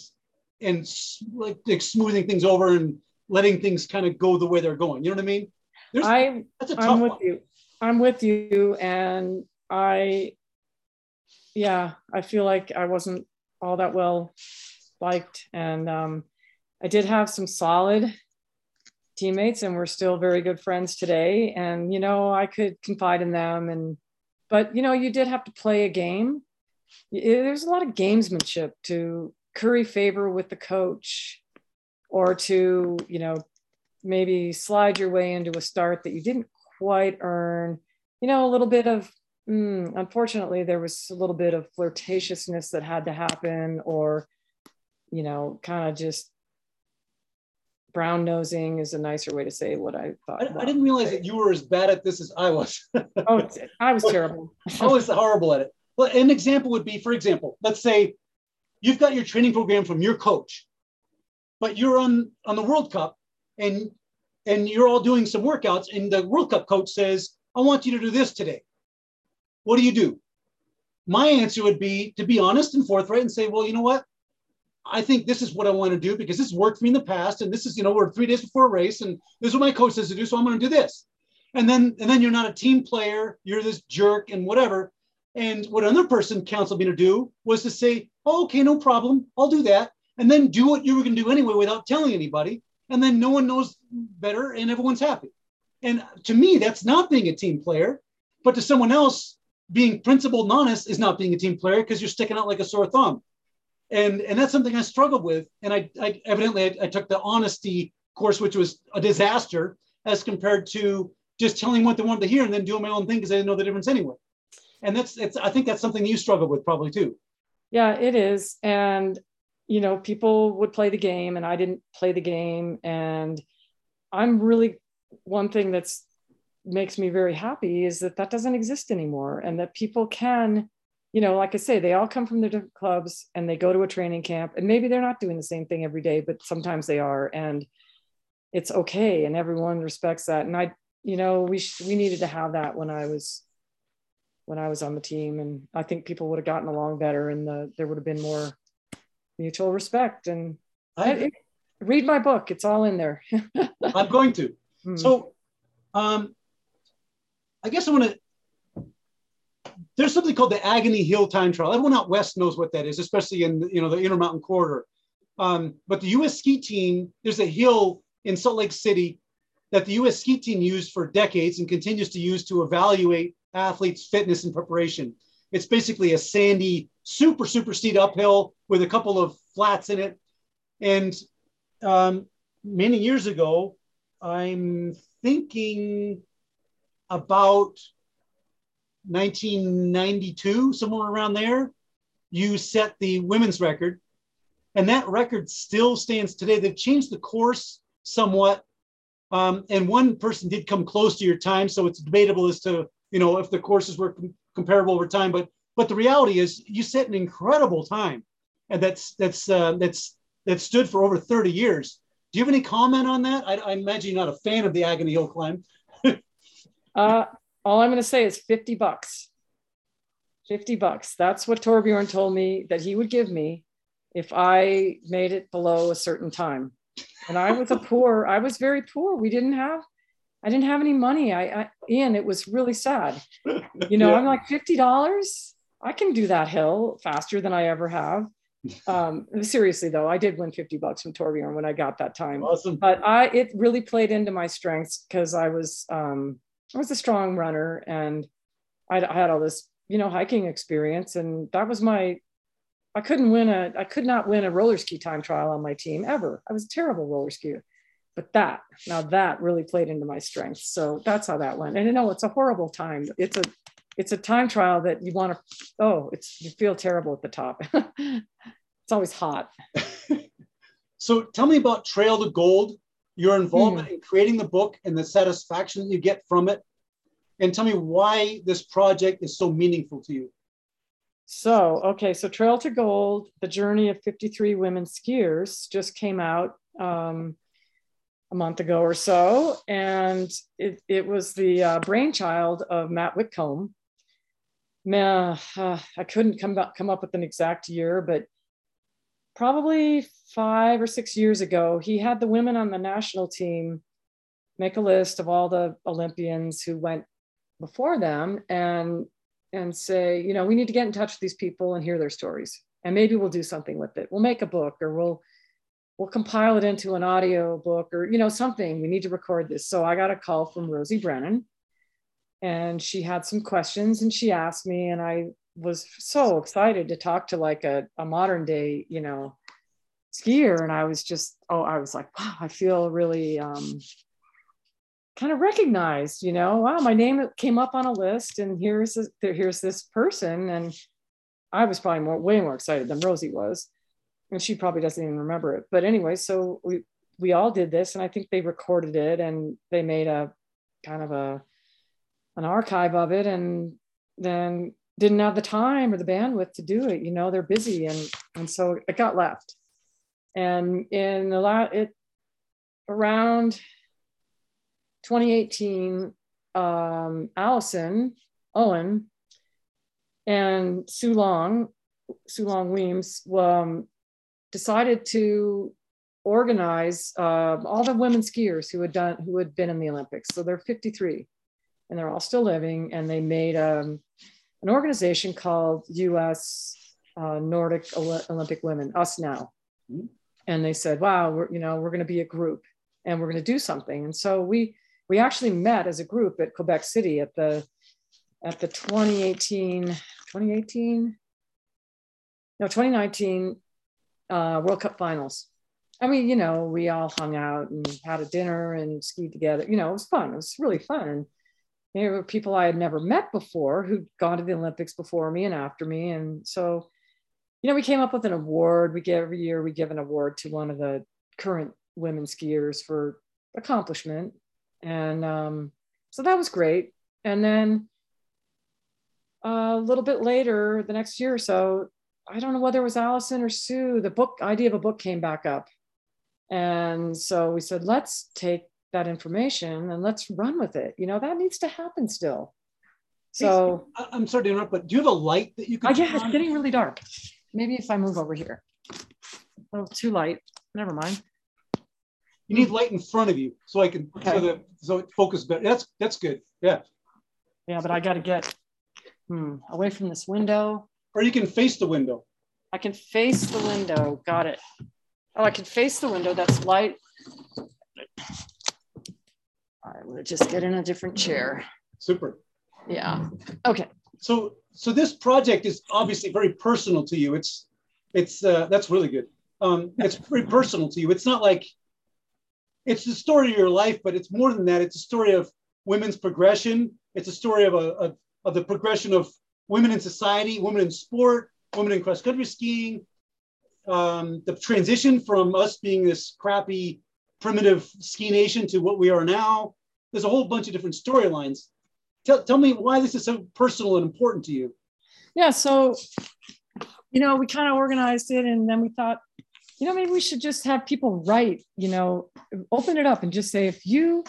and like, like smoothing things over and letting things kind of go the way they're going. You know what I mean? There's, I that's a tough I'm with one. you. I'm with you, and I yeah, I feel like I wasn't all that well liked. And um, I did have some solid teammates, and we're still very good friends today. And, you know, I could confide in them. And, but, you know, you did have to play a game. There's a lot of gamesmanship to curry favor with the coach or to, you know, maybe slide your way into a start that you didn't quite earn. You know, a little bit of Mm, unfortunately, there was a little bit of flirtatiousness that had to happen, or, you know, kind of just brown nosing is a nicer way to say what I thought. I, I didn't realize that you were as bad at this as I was. oh, I was terrible. I was horrible at it. Well, an example would be, for example, let's say you've got your training program from your coach, but you're on on the World Cup and and you're all doing some workouts, and the World Cup coach says, "I want you to do this today." What do you do? My answer would be to be honest and forthright and say, well, you know what? I think this is what I want to do because this worked for me in the past. And this is, you know, we're three days before a race and this is what my coach says to do. So I'm going to do this. And then, and then you're not a team player. You're this jerk and whatever. And what another person counseled me to do was to say, oh, okay, no problem. I'll do that. And then do what you were going to do anyway without telling anybody. And then no one knows better and everyone's happy. And to me, that's not being a team player. But to someone else, being principled and honest is not being a team player because you're sticking out like a sore thumb. And, and that's something I struggled with. And I, I evidently I, I took the honesty course, which was a disaster as compared to just telling what they wanted to hear and then doing my own thing because I didn't know the difference anyway. And that's it's I think that's something you struggle with probably too. Yeah, it is. And you know, people would play the game and I didn't play the game. And I'm really one thing that's makes me very happy is that that doesn't exist anymore and that people can you know like i say they all come from the different clubs and they go to a training camp and maybe they're not doing the same thing every day but sometimes they are and it's okay and everyone respects that. And i you know we sh- we needed to have that when i was when i was on the team and i think people would have gotten along better and the, there would have been more mutual respect and I, it, read my book. It's all in there. I'm going to. Hmm. so um i guess i want to there's something called the agony hill time trial everyone out west knows what that is especially in you know the intermountain corridor um, but the us ski team there's a hill in salt lake city that the US ski team used for decades and continues to use to evaluate athletes' fitness and preparation. It's basically a sandy, super, super steep uphill with a couple of flats in it. And um, many years ago, I'm thinking about 1992, somewhere around there, you set the women's record. And that record still stands today. They've changed the course somewhat um, and one person did come close to your time, so it's debatable as to you know if the courses were com- comparable over time. But but the reality is, you set an incredible time, and that's that's uh, that's that stood for over 30 years. Do you have any comment on that? I, I imagine you're not a fan of the Agony Hill climb. Uh, all I'm going to say is 50 bucks. 50 bucks. That's what Torbjorn told me that he would give me if I made it below a certain time and I was a poor, I was very poor. We didn't have, I didn't have any money. I, I Ian, it was really sad. You know, yeah. I'm like $50. I can do that hill faster than I ever have. Um, seriously though, I did win 50 bucks from Torbjorn when I got that time. Awesome. But I, it really played into my strengths because I was, um, I was a strong runner and I, I had all this, you know, hiking experience. And that was my, I couldn't win a, I could not win a roller ski time trial on my team ever. I was a terrible roller skier. But that, now that really played into my strengths. So that's how that went. And you know, it's a horrible time. It's a, it's a time trial that you want to, oh, it's, you feel terrible at the top. it's always hot. so tell me about Trail to Gold, your involvement mm. in creating the book and the satisfaction that you get from it. And tell me why this project is so meaningful to you. So, okay, so Trail to Gold, the journey of 53 women skiers just came out um, a month ago or so. And it, it was the uh, brainchild of Matt Whitcomb. Man, uh, I couldn't come up, come up with an exact year, but probably five or six years ago, he had the women on the national team make a list of all the Olympians who went before them and and say, you know, we need to get in touch with these people and hear their stories. And maybe we'll do something with it. We'll make a book or we'll we'll compile it into an audio book or you know something. We need to record this. So I got a call from Rosie Brennan and she had some questions and she asked me and I was so excited to talk to like a, a modern day, you know, skier. And I was just, oh, I was like, wow, I feel really um, kind of recognized, you know, wow, my name came up on a list and here's this, here's this person. And I was probably more, way more excited than Rosie was. And she probably doesn't even remember it. But anyway, so we, we all did this and I think they recorded it and they made a kind of a, an archive of it and then didn't have the time or the bandwidth to do it. You know, they're busy. And, and so it got left. And in the last, it around 2018, um, Allison Owen and Sue Long, Sue Long Weems, um, decided to organize uh, all the women skiers who had done who had been in the Olympics. So they're 53, and they're all still living. And they made um, an organization called U.S. Uh, Nordic Olympic Women, Us Now. Mm-hmm. And they said, "Wow, we're you know we're going to be a group, and we're going to do something." And so we we actually met as a group at Quebec City at the at the 2018 2018 no 2019 uh, World Cup finals. I mean, you know, we all hung out and had a dinner and skied together. You know, it was fun. It was really fun. And there were people I had never met before who'd gone to the Olympics before me and after me. And so, you know, we came up with an award. We give every year we give an award to one of the current women skiers for accomplishment and um, so that was great. And then a little bit later, the next year or so, I don't know whether it was Allison or Sue, the book idea of a book came back up. And so we said, let's take that information and let's run with it. You know, that needs to happen still. So I'm sorry to interrupt, but do you have a light that you can? I guess it's getting really dark. Maybe if I move over here. Oh, too light. Never mind. You need light in front of you so I can okay. so that so it focus better. That's that's good. Yeah. Yeah, but I got to get hmm, away from this window. Or you can face the window. I can face the window. Got it. Oh, I can face the window. That's light. I'm gonna just get in a different chair. Super. Yeah. Okay. So so this project is obviously very personal to you. It's it's uh, that's really good. Um, it's very personal to you. It's not like it's the story of your life, but it's more than that. It's a story of women's progression. It's a story of a of, of the progression of women in society, women in sport, women in cross country skiing. Um, the transition from us being this crappy primitive ski nation to what we are now. There's a whole bunch of different storylines tell, tell me why this is so personal and important to you. Yeah, so you know, we kind of organized it and then we thought, you know, maybe we should just have people write, you know, open it up and just say, if you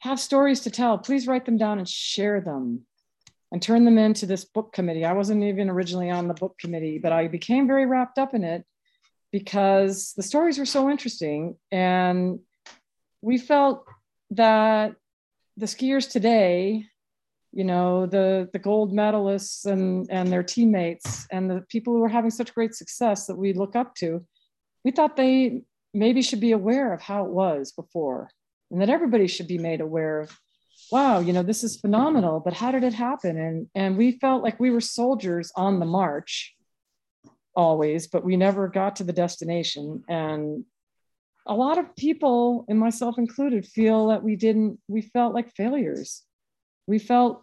have stories to tell, please write them down and share them and turn them into this book committee. I wasn't even originally on the book committee, but I became very wrapped up in it because the stories were so interesting. And we felt that the skiers today, you know, the the gold medalists and and their teammates and the people who are having such great success that we look up to, we thought they maybe should be aware of how it was before, and that everybody should be made aware of wow you know this is phenomenal but how did it happen? And and we felt like we were soldiers on the march always but we never got to the destination. And a lot of people, and myself included, feel that we didn't, we felt like failures. We felt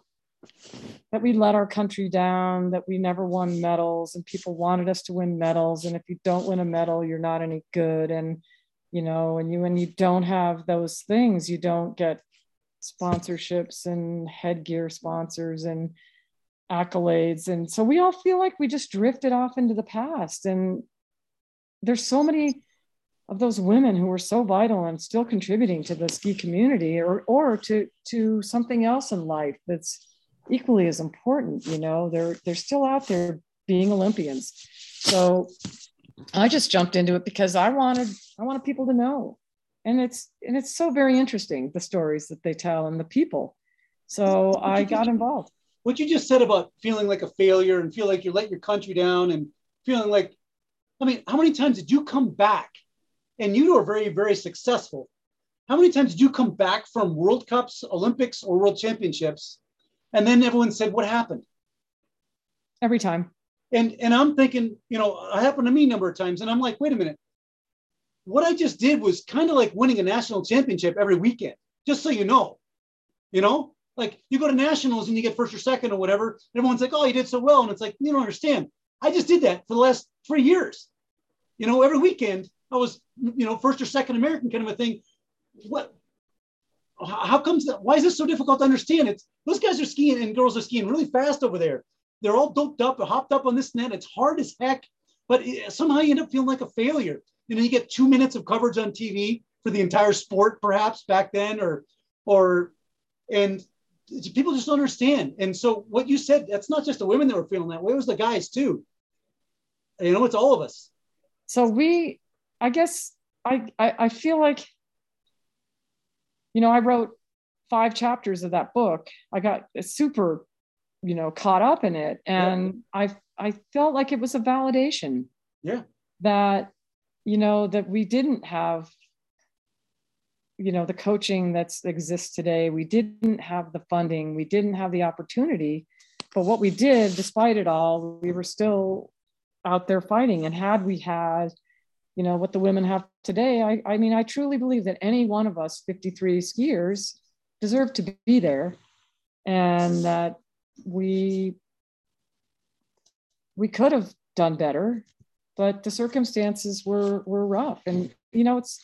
that we let our country down, that we never won medals, and people wanted us to win medals. And if you don't win a medal, you're not any good. And, you know, and you, when you don't have those things, you don't get sponsorships and headgear sponsors and accolades. And so we all feel like we just drifted off into the past. And there's so many of those women who were so vital and still contributing to the ski community or, or to, to something else in life that's equally as important. You know, they're, they're still out there being Olympians. So I just jumped into it because I wanted, I wanted people to know. And it's, and it's so very interesting, the stories that they tell and the people. So I got involved. What you just said about feeling like a failure and feel like you let your country down and feeling like, I mean, how many times did you come back and you are very, very successful. How many times did you come back from World Cups, Olympics, or World Championships? And then everyone said, What happened? Every time. And and I'm thinking, you know, it happened to me a number of times. And I'm like, wait a minute. What I just did was kind of like winning a national championship every weekend, just so you know. You know, like you go to nationals and you get first or second or whatever. everyone's like, oh, you did so well. And it's like, you don't understand. I just did that for the last three years. You know, every weekend I was, you know, first or second American kind of a thing. What? How comes that? Why is this so difficult to understand? It's those guys are skiing and girls are skiing really fast over there. They're all doped up, hopped up on this net. It's hard as heck, but it, somehow you end up feeling like a failure. You know, you get two minutes of coverage on TV for the entire sport, perhaps back then, or, or, and people just don't understand. And so what you said, that's not just the women that were feeling that way; it was the guys too. You know, it's all of us. So we I guess I, I, I feel like, you know, I wrote five chapters of that book. I got super, you know, caught up in it, and yeah. I I felt like it was a validation. Yeah. That, you know, that we didn't have, you know, the coaching that exists today. We didn't have the funding. We didn't have the opportunity. But what we did, despite it all, we were still out there fighting. And had we had you know what the women have today. I i mean i truly believe that any one of us 53 skiers deserve to be there and that we we could have done better but the circumstances were were rough. And you know it's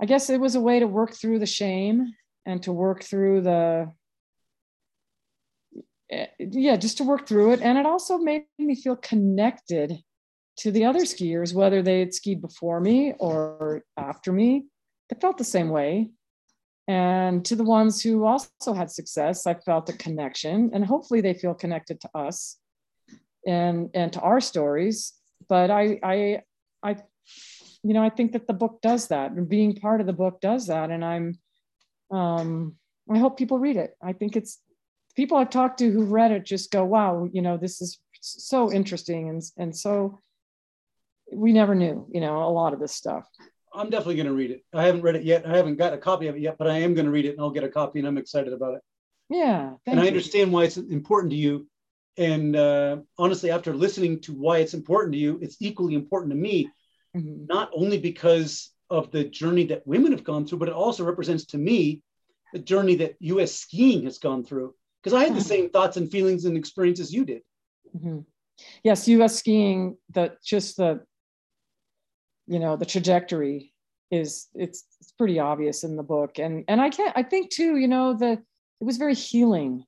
i guess it was a way to work through the shame and to work through the eh, yeah just to work through it. And it also made me feel connected to the other skiers whether they had skied before me or after me they felt the same way. And to the ones who also had success i felt a connection and hopefully they feel connected to us and and to our stories. But i i i you know i think that the book does that. And being part of the book does that and i'm um i hope people read it. I think it's people i've talked to who've read it just go wow you know this is so interesting and and so we never knew you know a lot of this stuff i'm definitely going to read it i haven't read it yet i haven't got a copy of it yet but i am going to read it and i'll get a copy and i'm excited about it yeah and i understand why it's important to you and uh, honestly after listening to why it's important to you it's equally important to me mm-hmm. not only because of the journey that women have gone through, but it also represents to me the journey that US skiing has gone through. Because I had the mm-hmm. same thoughts and feelings and experiences you did. Mm-hmm. Yes, US skiing, the just the you know the trajectory is it's it's pretty obvious in the book. And and I can't I think too, you know, the it was very healing.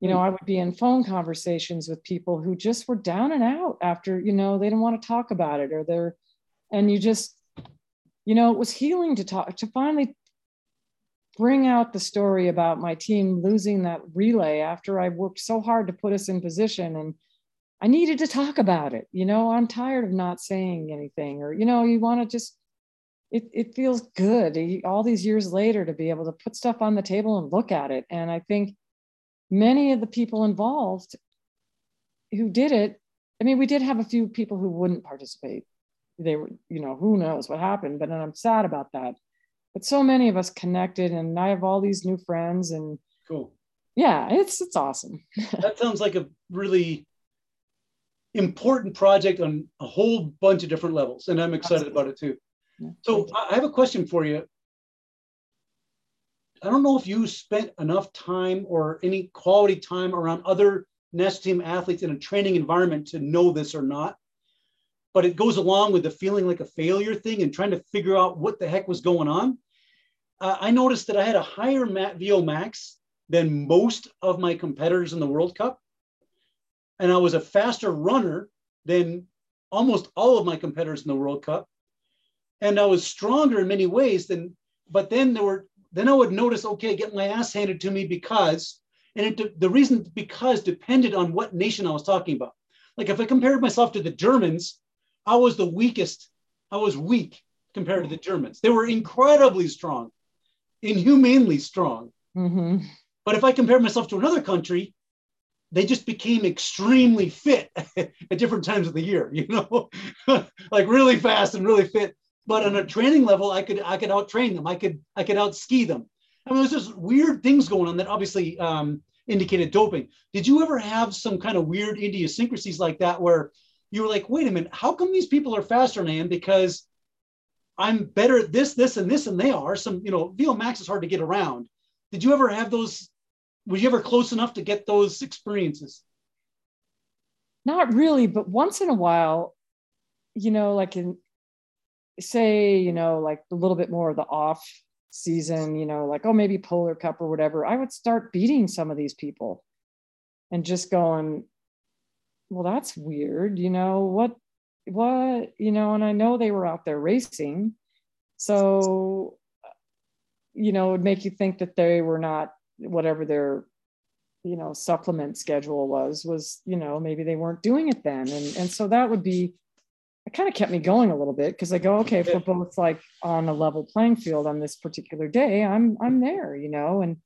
You know, mm. I would be in phone conversations with people who just were down and out after, you know, they didn't want to talk about it or they're and you just you know it was healing to talk to finally bring out the story about my team losing that relay after i worked so hard to put us in position and i needed to talk about it you know i'm tired of not saying anything or you know you want to just it, it feels good eh, all these years later to be able to put stuff on the table and look at it and i think many of the people involved who did it i mean we did have a few people who wouldn't participate they were, you know, who knows what happened, but I'm sad about that. But so many of us connected, and I have all these new friends, and cool. Yeah, it's it's awesome. that sounds like a really important project on a whole bunch of different levels, and I'm excited Absolutely. about it too. Yeah, so I have a question for you. I don't know if you spent enough time or any quality time around other nest team athletes in a training environment to know this or not but it goes along with the feeling like a failure thing and trying to figure out what the heck was going on. Uh, I noticed that I had a higher VO max than most of my competitors in the World Cup. And I was a faster runner than almost all of my competitors in the World Cup. And I was stronger in many ways than, but then there were, then I would notice, okay, get my ass handed to me because, and it, the reason because depended on what nation I was talking about. Like if I compared myself to the Germans, I was the weakest. I was weak compared to the Germans. They were incredibly strong, inhumanely strong. Mm-hmm. But if I compare myself to another country, they just became extremely fit at different times of the year, you know, like really fast and really fit. But on a training level, I could I could out train them. I could I could out ski them. I mean, there's just weird things going on that obviously um, indicated doping. Did you ever have some kind of weird idiosyncrasies like that where you were like, wait a minute, how come these people are faster than I am? Because I'm better at this, this, and this, and they are. Some, you know, VO Max is hard to get around. Did you ever have those? Were you ever close enough to get those experiences? Not really, but once in a while, you know, like in say, you know, like a little bit more of the off season, you know, like, oh, maybe Polar Cup or whatever, I would start beating some of these people and just going, well, that's weird. You know, what, what, you know, and I know they were out there racing. So, you know, it would make you think that they were not whatever their, you know, supplement schedule was, was, you know, maybe they weren't doing it then. And, and so that would be, it kind of kept me going a little bit because I go, okay, if we're both like on a level playing field on this particular day, I'm, I'm there, you know, and,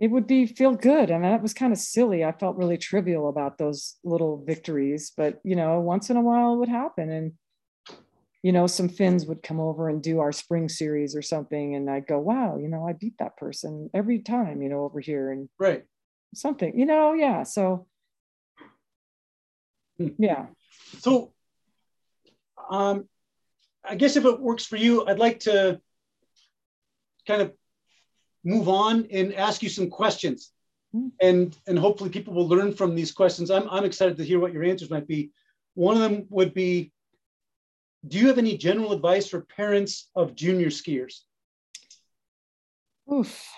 it would be feel good. I mean, that was kind of silly. I felt really trivial about those little victories, but you know, once in a while it would happen. And, you know, some Finns would come over and do our spring series or something. And I'd go, wow, you know, I beat that person every time, you know, over here. And right. Something, you know, yeah. So hmm. yeah. So um I guess if it works for you, I'd like to kind of move on and ask you some questions. Mm. And, and hopefully people will learn from these questions. I'm, I'm excited to hear what your answers might be. One of them would be, do you have any general advice for parents of junior skiers? Oof.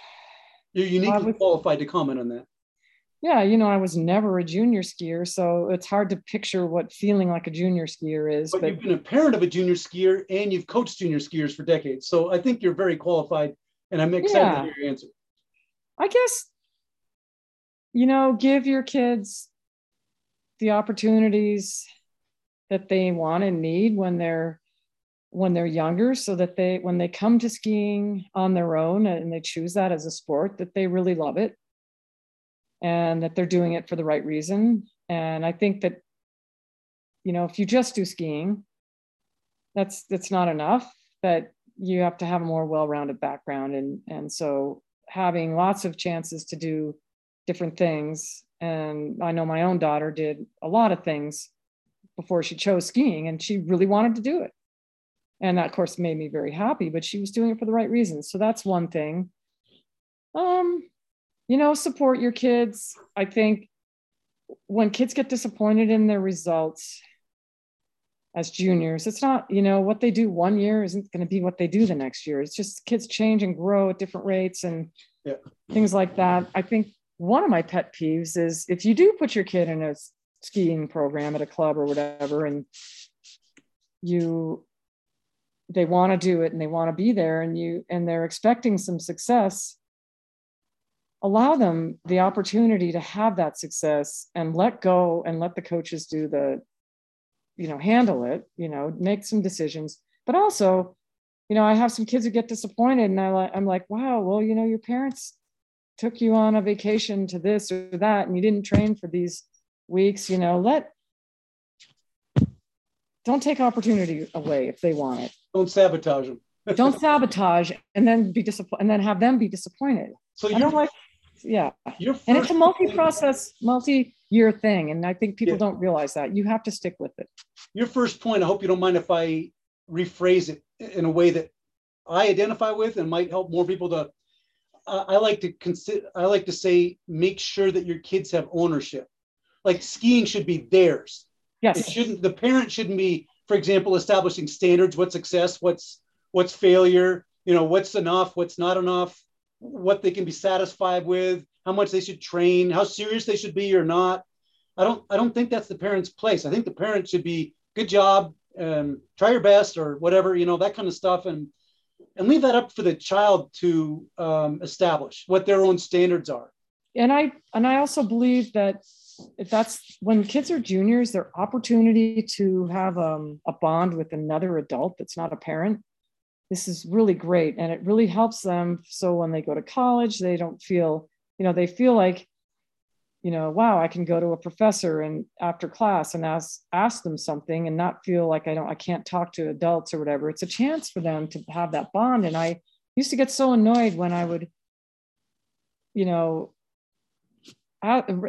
You're uniquely qualified to comment on that. Yeah, you know, I was never a junior skier, so it's hard to picture what feeling like a junior skier is. But, but you've been a parent of a junior skier and you've coached junior skiers for decades. So I think you're very qualified, and I'm excited yeah. to hear your answer. I guess, you know, give your kids the opportunities that they want and need when they're when they're younger so that they when they come to skiing on their own and they choose that as a sport that they really love it. And that they're doing it for the right reason. And i think that you know if you just do skiing that's that's not enough that you have to have a more well-rounded background. And and so having lots of chances to do different things and i know my own daughter did a lot of things before she chose skiing and she really wanted to do it. And that of course made me very happy but she was doing it for the right reasons. So that's one thing. Um you know support your kids. I think when kids get disappointed in their results as juniors it's not you know what they do one year isn't going to be what they do the next year. It's just kids change and grow at different rates and yeah. things like that. I think one of my pet peeves is if you do put your kid in a skiing program at a club or whatever and you they want to do it and they want to be there and you and they're expecting some success. Allow them the opportunity to have that success and let go and let the coaches do the you know handle it you know make some decisions. But also you know i have some kids who get disappointed and I, like, i'm like wow well you know your parents took you on a vacation to this or that and you didn't train for these weeks you know let don't take opportunity away if they want it don't sabotage them. don't sabotage and then be disappointed and then have them be disappointed. So I don't like, yeah. and it's a multi-process, multi-year thing. And I think people yeah. don't realize that. You have to stick with it. Your first point, I hope you don't mind if I rephrase it in a way that I identify with and might help more people to uh, I like to consider I like to say make sure that your kids have ownership. Like skiing should be theirs. Yes. It shouldn't the parent shouldn't be for example, establishing standards, what's success, what's what's failure, you know, what's enough, what's not enough, what they can be satisfied with, how much they should train, how serious they should be or not. I don't I don't think that's the parent's place. I think the parent should be good job, um, try your best or whatever, you know, that kind of stuff and and leave that up for the child to um, establish what their own standards are. And I and I also believe that that's when kids are juniors, their opportunity to have um, a bond with another adult that's not a parent. This is really great. And it really helps them. So when they go to college, they don't feel, you know, they feel like, you know, wow, I can go to a professor and after class and ask ask them something and not feel like I don't I can't talk to adults or whatever. It's a chance for them to have that bond. And I used to get so annoyed when I would, you know,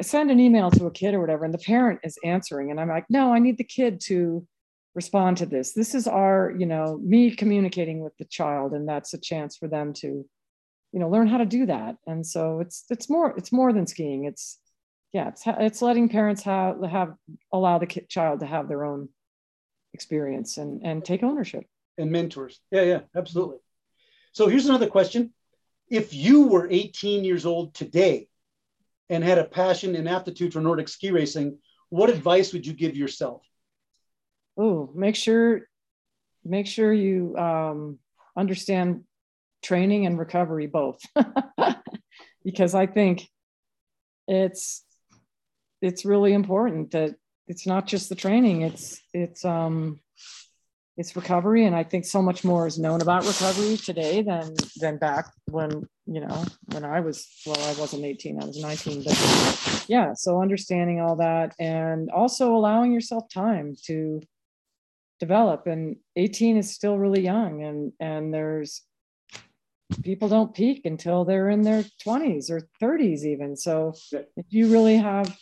send an email to a kid or whatever, and the parent is answering, and I'm like, no, I need the kid to respond to this. This is our, you know, me communicating with the child, and that's a chance for them to, you know, learn how to do that. And so it's it's more it's more than skiing. It's yeah, it's it's letting parents have have allow the kid, child to have their own experience and and take ownership and mentors. Yeah, yeah, absolutely. So here's another question: If you were 18 years old today and had a passion and aptitude for Nordic ski racing, what advice would you give yourself? Oh, make sure make sure you um, understand training and recovery both, because I think it's it's really important that it's not just the training; it's it's um, it's recovery and i think so much more is known about recovery today than than back when you know when i was well i wasn't 18 i was 19 but yeah so understanding all that and also allowing yourself time to develop and 18 is still really young and and there's people don't peak until they're in their 20s or 30s even so if you really have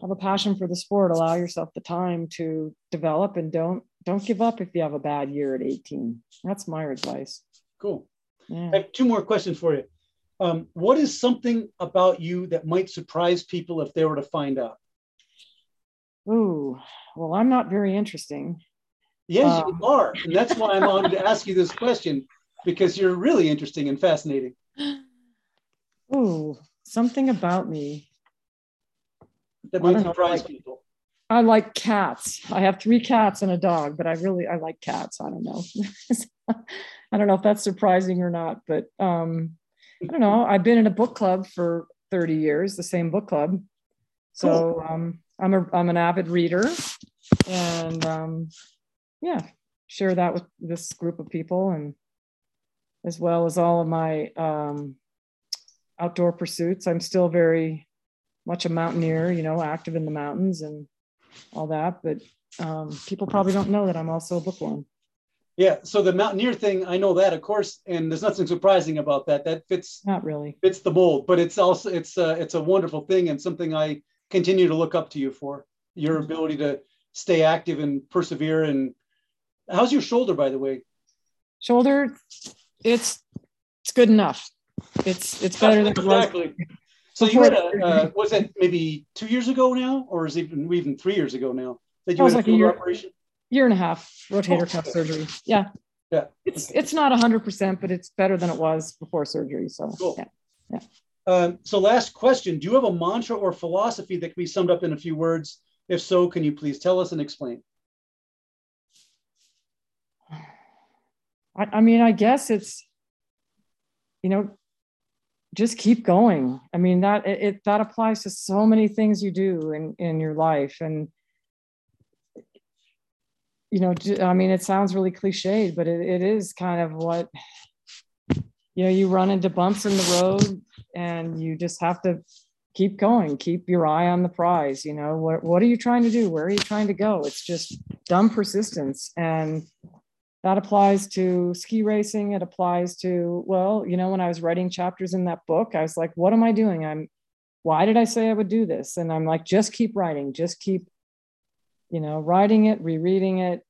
have a passion for the sport allow yourself the time to develop and don't don't give up if you have a bad year at 18. That's my advice. Cool. Yeah. I have two more questions for you. Um, what is something about you that might surprise people if they were to find out? Ooh, well, I'm not very interesting. Yes, um, you are. And that's why I'm honored to ask you this question because you're really interesting and fascinating. Oh, something about me. That might surprise like- people. I like cats. I have three cats and a dog, but I really I like cats. I don't know. I don't know if that's surprising or not, but um, I don't know. I've been in a book club for 30 years, the same book club. So um, I'm a I'm an avid reader, and um, yeah, share that with this group of people, and as well as all of my um, outdoor pursuits. I'm still very much a mountaineer, you know, active in the mountains and all that. But um, people probably don't know that I'm also a bookworm. Yeah. So the mountaineer thing, I know that, of course, and there's nothing surprising about that. That fits Not really. fits the mold, but it's also it's a it's a wonderful thing and something I continue to look up to you for. Your ability to stay active and persevere. And how's your shoulder, by the way? Shoulder, it's it's good enough. It's it's better than exactly. So you had a uh, was it maybe two years ago now, or is it even even three years ago now that you That had like a year. operation? Year and a half rotator Oh, cuff surgery. Yeah. Yeah. It's it's not hundred percent, but it's better than it was before surgery. So Cool. yeah. Um, so last question: Do you have a mantra or philosophy that can be summed up in a few words? If so, can you please tell us and explain? I, I mean, I guess it's, you know, just keep going. I mean, that it, that applies to so many things you do in in your life, and you know, I mean, it sounds really cliched, but it, it is kind of what you know. You run into bumps in the road, and you just have to keep going. Keep your eye on the prize. You know, what what are you trying to do? Where are you trying to go? It's just dumb persistence and that applies to ski racing it applies to well you know when i was writing chapters in that book i was like what am i doing? I'm why did i say i would do this? And i'm like just keep writing just keep you know writing it rereading it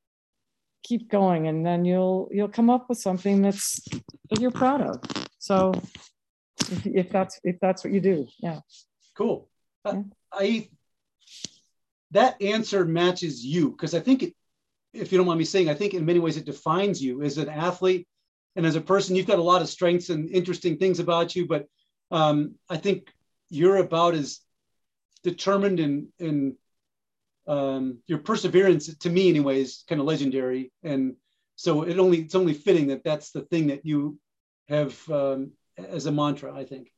keep going. And then you'll you'll come up with something that's that you're proud of. So if, if that's if that's what you do yeah. Cool. Uh, Yeah. I that answer matches you because I think it, if you don't mind me saying, I think in many ways it defines you as an athlete and as a person. You've got a lot of strengths and interesting things about you, but um, I think you're about as determined and and um, your perseverance, to me, anyway, is kind of legendary. And so it only it's only fitting that that's the thing that you have um, as a mantra. I think.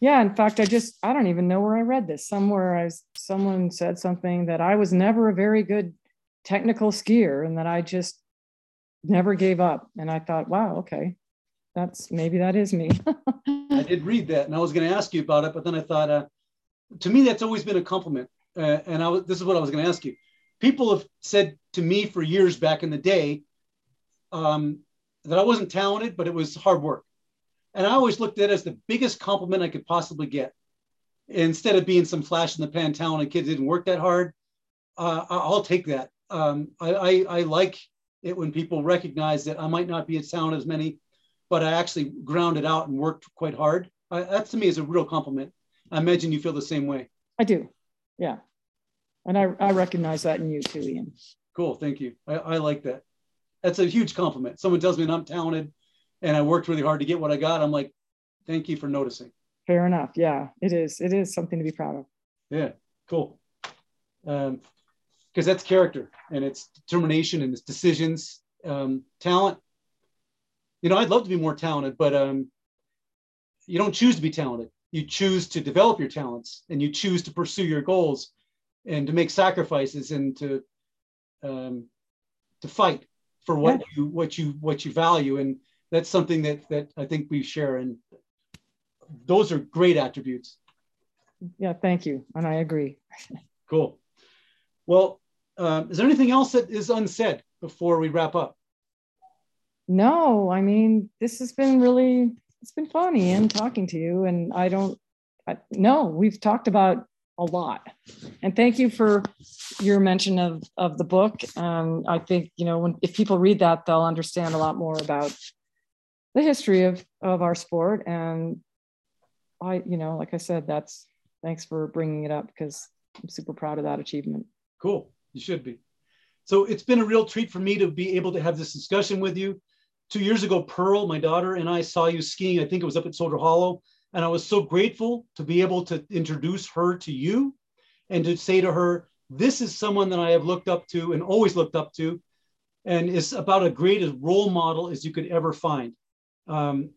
yeah in fact i just i don't even know where i read this somewhere i someone said something that i was never a very good technical skier and that i just never gave up and i thought wow okay that's maybe that is me I did read that, and I was going to ask you about it, but then I thought, uh, to me, that's always been a compliment. Uh, and I was, this is what I was going to ask you. People have said to me for years back in the day um, that I wasn't talented, but it was hard work. And I always looked at it as the biggest compliment I could possibly get. Instead of being some flash in the pan talented kid didn't work that hard, uh, I'll take that. Um, I, I, I like it when people recognize that I might not be as talented as many, but I actually grounded out and worked quite hard. I, that to me is a real compliment. I imagine you feel the same way. i do yeah and i, I recognize that in you too ian Cool, thank you. I, I like that. That's a huge compliment. Someone tells me that I'm talented and I worked really hard to get what I got. I'm like, thank you for noticing. fair enough yeah it is it is something to be proud of Yeah, cool. Um, because that's character and it's determination and it's decisions. Um, talent. You know, I'd love to be more talented, but um, you don't choose to be talented. You choose to develop your talents and you choose to pursue your goals and to make sacrifices and to um, to fight for what you what you what you value. And that's something that that I think we share. And those are great attributes. yeah thank you and i agree Cool. Well, um, is there anything else that is unsaid before we wrap up? No, I mean, this has been really, it's been fun, Ian, talking to you. And I don't, I, no, we've talked about a lot. And thank you for your mention of, of the book. Um, I think, you know, when, if people read that, they'll understand a lot more about the history of, of our sport. And I, you know, like I said, that's, thanks for bringing it up because I'm super proud of that achievement. Cool. You should be. So it's been a real treat for me to be able to have this discussion with you. Two years ago, Pearl, my daughter, and I saw you skiing. I think it was up at Soldier Hollow. And I was so grateful to be able to introduce her to you and to say to her, this is someone that I have looked up to and always looked up to, and is about as great a role model as you could ever find. Um,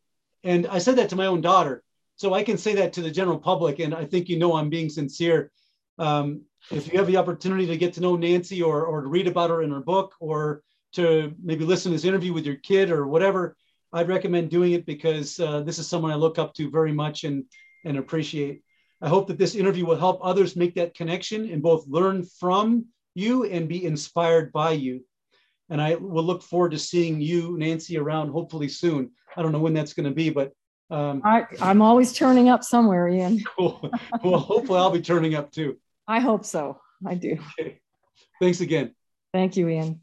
and I said that to my own daughter. So I can say that to the general public. And I think you know I'm being sincere. Um, if you have the opportunity to get to know Nancy or, or to read about her in her book or to maybe listen to this interview with your kid or whatever, I'd recommend doing it because uh, this is someone I look up to very much and, and appreciate. I hope that this interview will help others make that connection and both learn from you and be inspired by you. And I will look forward to seeing you, Nancy, around hopefully soon. I don't know when that's going to be, but um, I, I'm always turning up somewhere, Ian. Cool. Well, hopefully I'll be turning up too. I hope so. I do. Okay. Thanks again. Thank you, Ian.